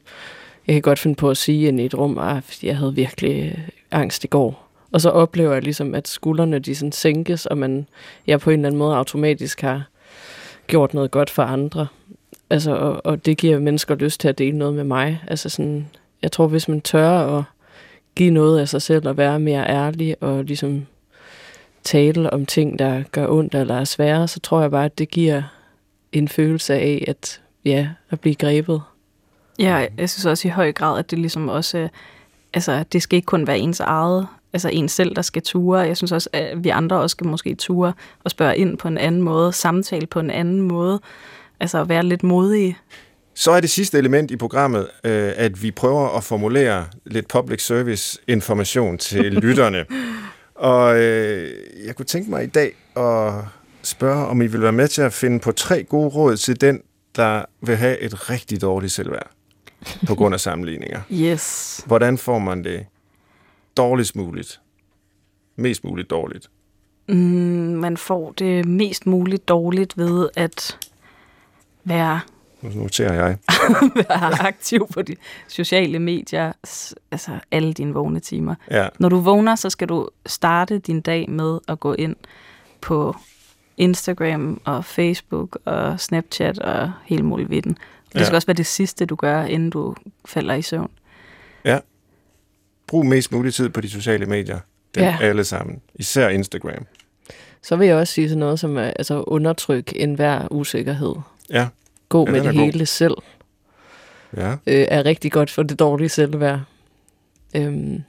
jeg kan godt finde på at sige ind i et rum, at jeg havde virkelig øh, angst i går. Og så oplever jeg ligesom, at skuldrene de sådan sænkes, og man, jeg på en eller anden måde automatisk har gjort noget godt for andre. Altså, og, og det giver mennesker lyst til at dele noget med mig. Altså sådan, jeg tror, hvis man tør at give noget af sig selv og være mere ærlig og ligesom tale om ting, der gør ondt eller er svære, så tror jeg bare, at det giver en følelse af, at ja, at blive grebet. Ja, jeg synes også i høj grad, at det ligesom også, altså det skal ikke kun være ens eget, altså en selv, der skal ture. Jeg synes også, at vi andre også skal måske ture og spørge ind på en anden måde, samtale på en anden måde, altså at være lidt modige. Så er det sidste element i programmet, øh, at vi prøver at formulere lidt public service information til lytterne. Og øh, jeg kunne tænke mig i dag at spørge, om I vil være med til at finde på tre gode råd til den, der vil have et rigtig dårligt selvværd på grund af sammenligninger. Yes. Hvordan får man det dårligst muligt? Mest muligt dårligt? Mm, man får det mest muligt dårligt ved at være, Nu noterer jeg. være aktiv på de sociale medier, altså alle dine vågne timer. Ja, Når du vågner, så skal du starte din dag med at gå ind på Instagram og Facebook og Snapchat og hele muligheden. Det Ja. skal også være det sidste, du gør, inden du falder i søvn. brug mest mulig tid på de sociale medier. Dem Ja. alle sammen. Især Instagram. Så vil jeg også sige sådan noget som, øh, altså undertryk enhver usikkerhed. Ja, Gå Ja, med det god. hele selv, ja. øh, er rigtig godt for det dårlige selvværd. Øhm,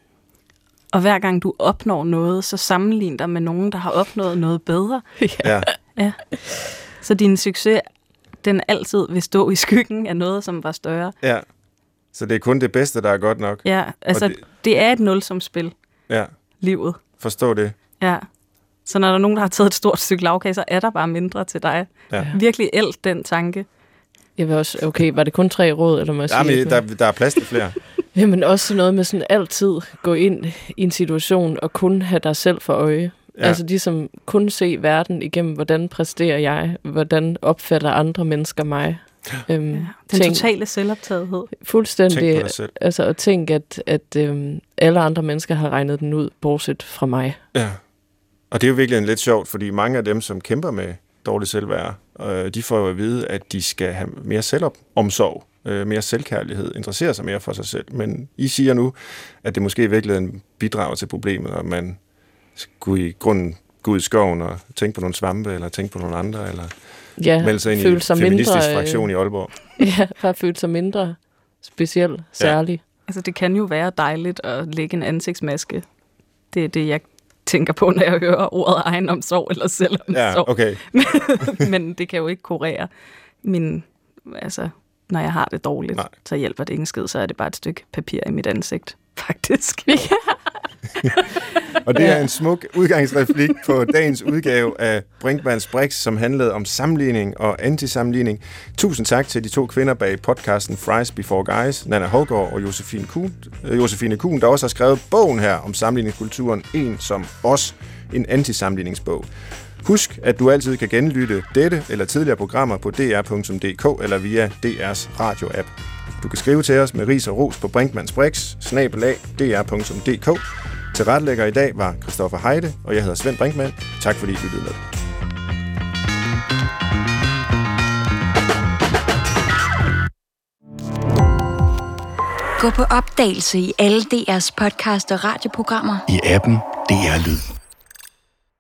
Og hver gang du opnår noget, så sammenlign dig med nogen, der har opnået noget bedre. ja. Så din succes, den altid vil stå i skyggen af noget, som var større. ja. Så det er kun det bedste, der er godt nok. Ja, altså Og det, det- er et nulsumspil, Ja, livet. forstå det. Ja. Så når der er nogen, der har taget et stort stykke lavkage, så er der bare mindre til dig. Ja. Virkelig elt den tanke. Jeg vil også, okay, var det kun tre råd, eller må jeg sige Jamen, lidt der, der er plads til flere. Jamen også noget med sådan altid gå ind i en situation og kun have dig selv for øje. Ja. Altså ligesom kun se verden igennem, hvordan præsterer jeg, hvordan opfatter andre mennesker mig. Øhm, Ja. Den tænk, totale selvoptagethed. fuldstændig, Tænk på dig selv. altså at tænke, at, at øhm, alle andre mennesker har regnet den ud, bortset fra mig. Ja. Og det er jo virkelig lidt sjovt, fordi mange af dem, som kæmper med dårligt selvværd, øh, de får jo at vide, at de skal have mere selvomsorg, øh, mere selvkærlighed, interessere sig mere for sig selv. Men I siger nu, at det måske i virkeligheden bidrager til problemet, og man skulle i grunden gå ud i skoven og tænke på nogle svampe, eller tænke på nogle andre, eller Ja, melde sig ind i en feministisk mindre, øh, fraktion i Aalborg. Ja, bare føle sig mindre speciel, særlig. Altså, det kan jo være dejligt at lægge en ansigtsmaske. Det er det, jeg tænker på, når jeg hører ordet egenomsorg eller Ja, selvomsorg. okay. Men det kan jo ikke kurere min... Altså, når jeg har det dårligt. Nej. så hjælper det ingen skid, så er det bare et stykke papir i mit ansigt, faktisk. Og det er en smuk udgangsreplik på dagens udgave af Brinkmanns Brix, som handlede om sammenligning og antisammenligning. Tusind tak til de to kvinder bag podcasten Fries Before Guys, Nana Hågaard og Josefine Kuhn, øh, Josefine Kuhn, der også har skrevet bogen her om sammenligningskulturen, En som os, en antisammenligningsbog. Husk, at du altid kan genlytte dette eller tidligere programmer på dr.dk eller via DR's radio-app. Du kan skrive til os med ris og ros på Brinkmanns Brix, snabelag, dr.dk. Til retlægger i dag var Christoffer Heide, og jeg hedder Svend Brinkmann. Tak fordi I lyttede med. Gå på opdagelse i alle DR's podcast og radioprogrammer. I appen DR Lyd.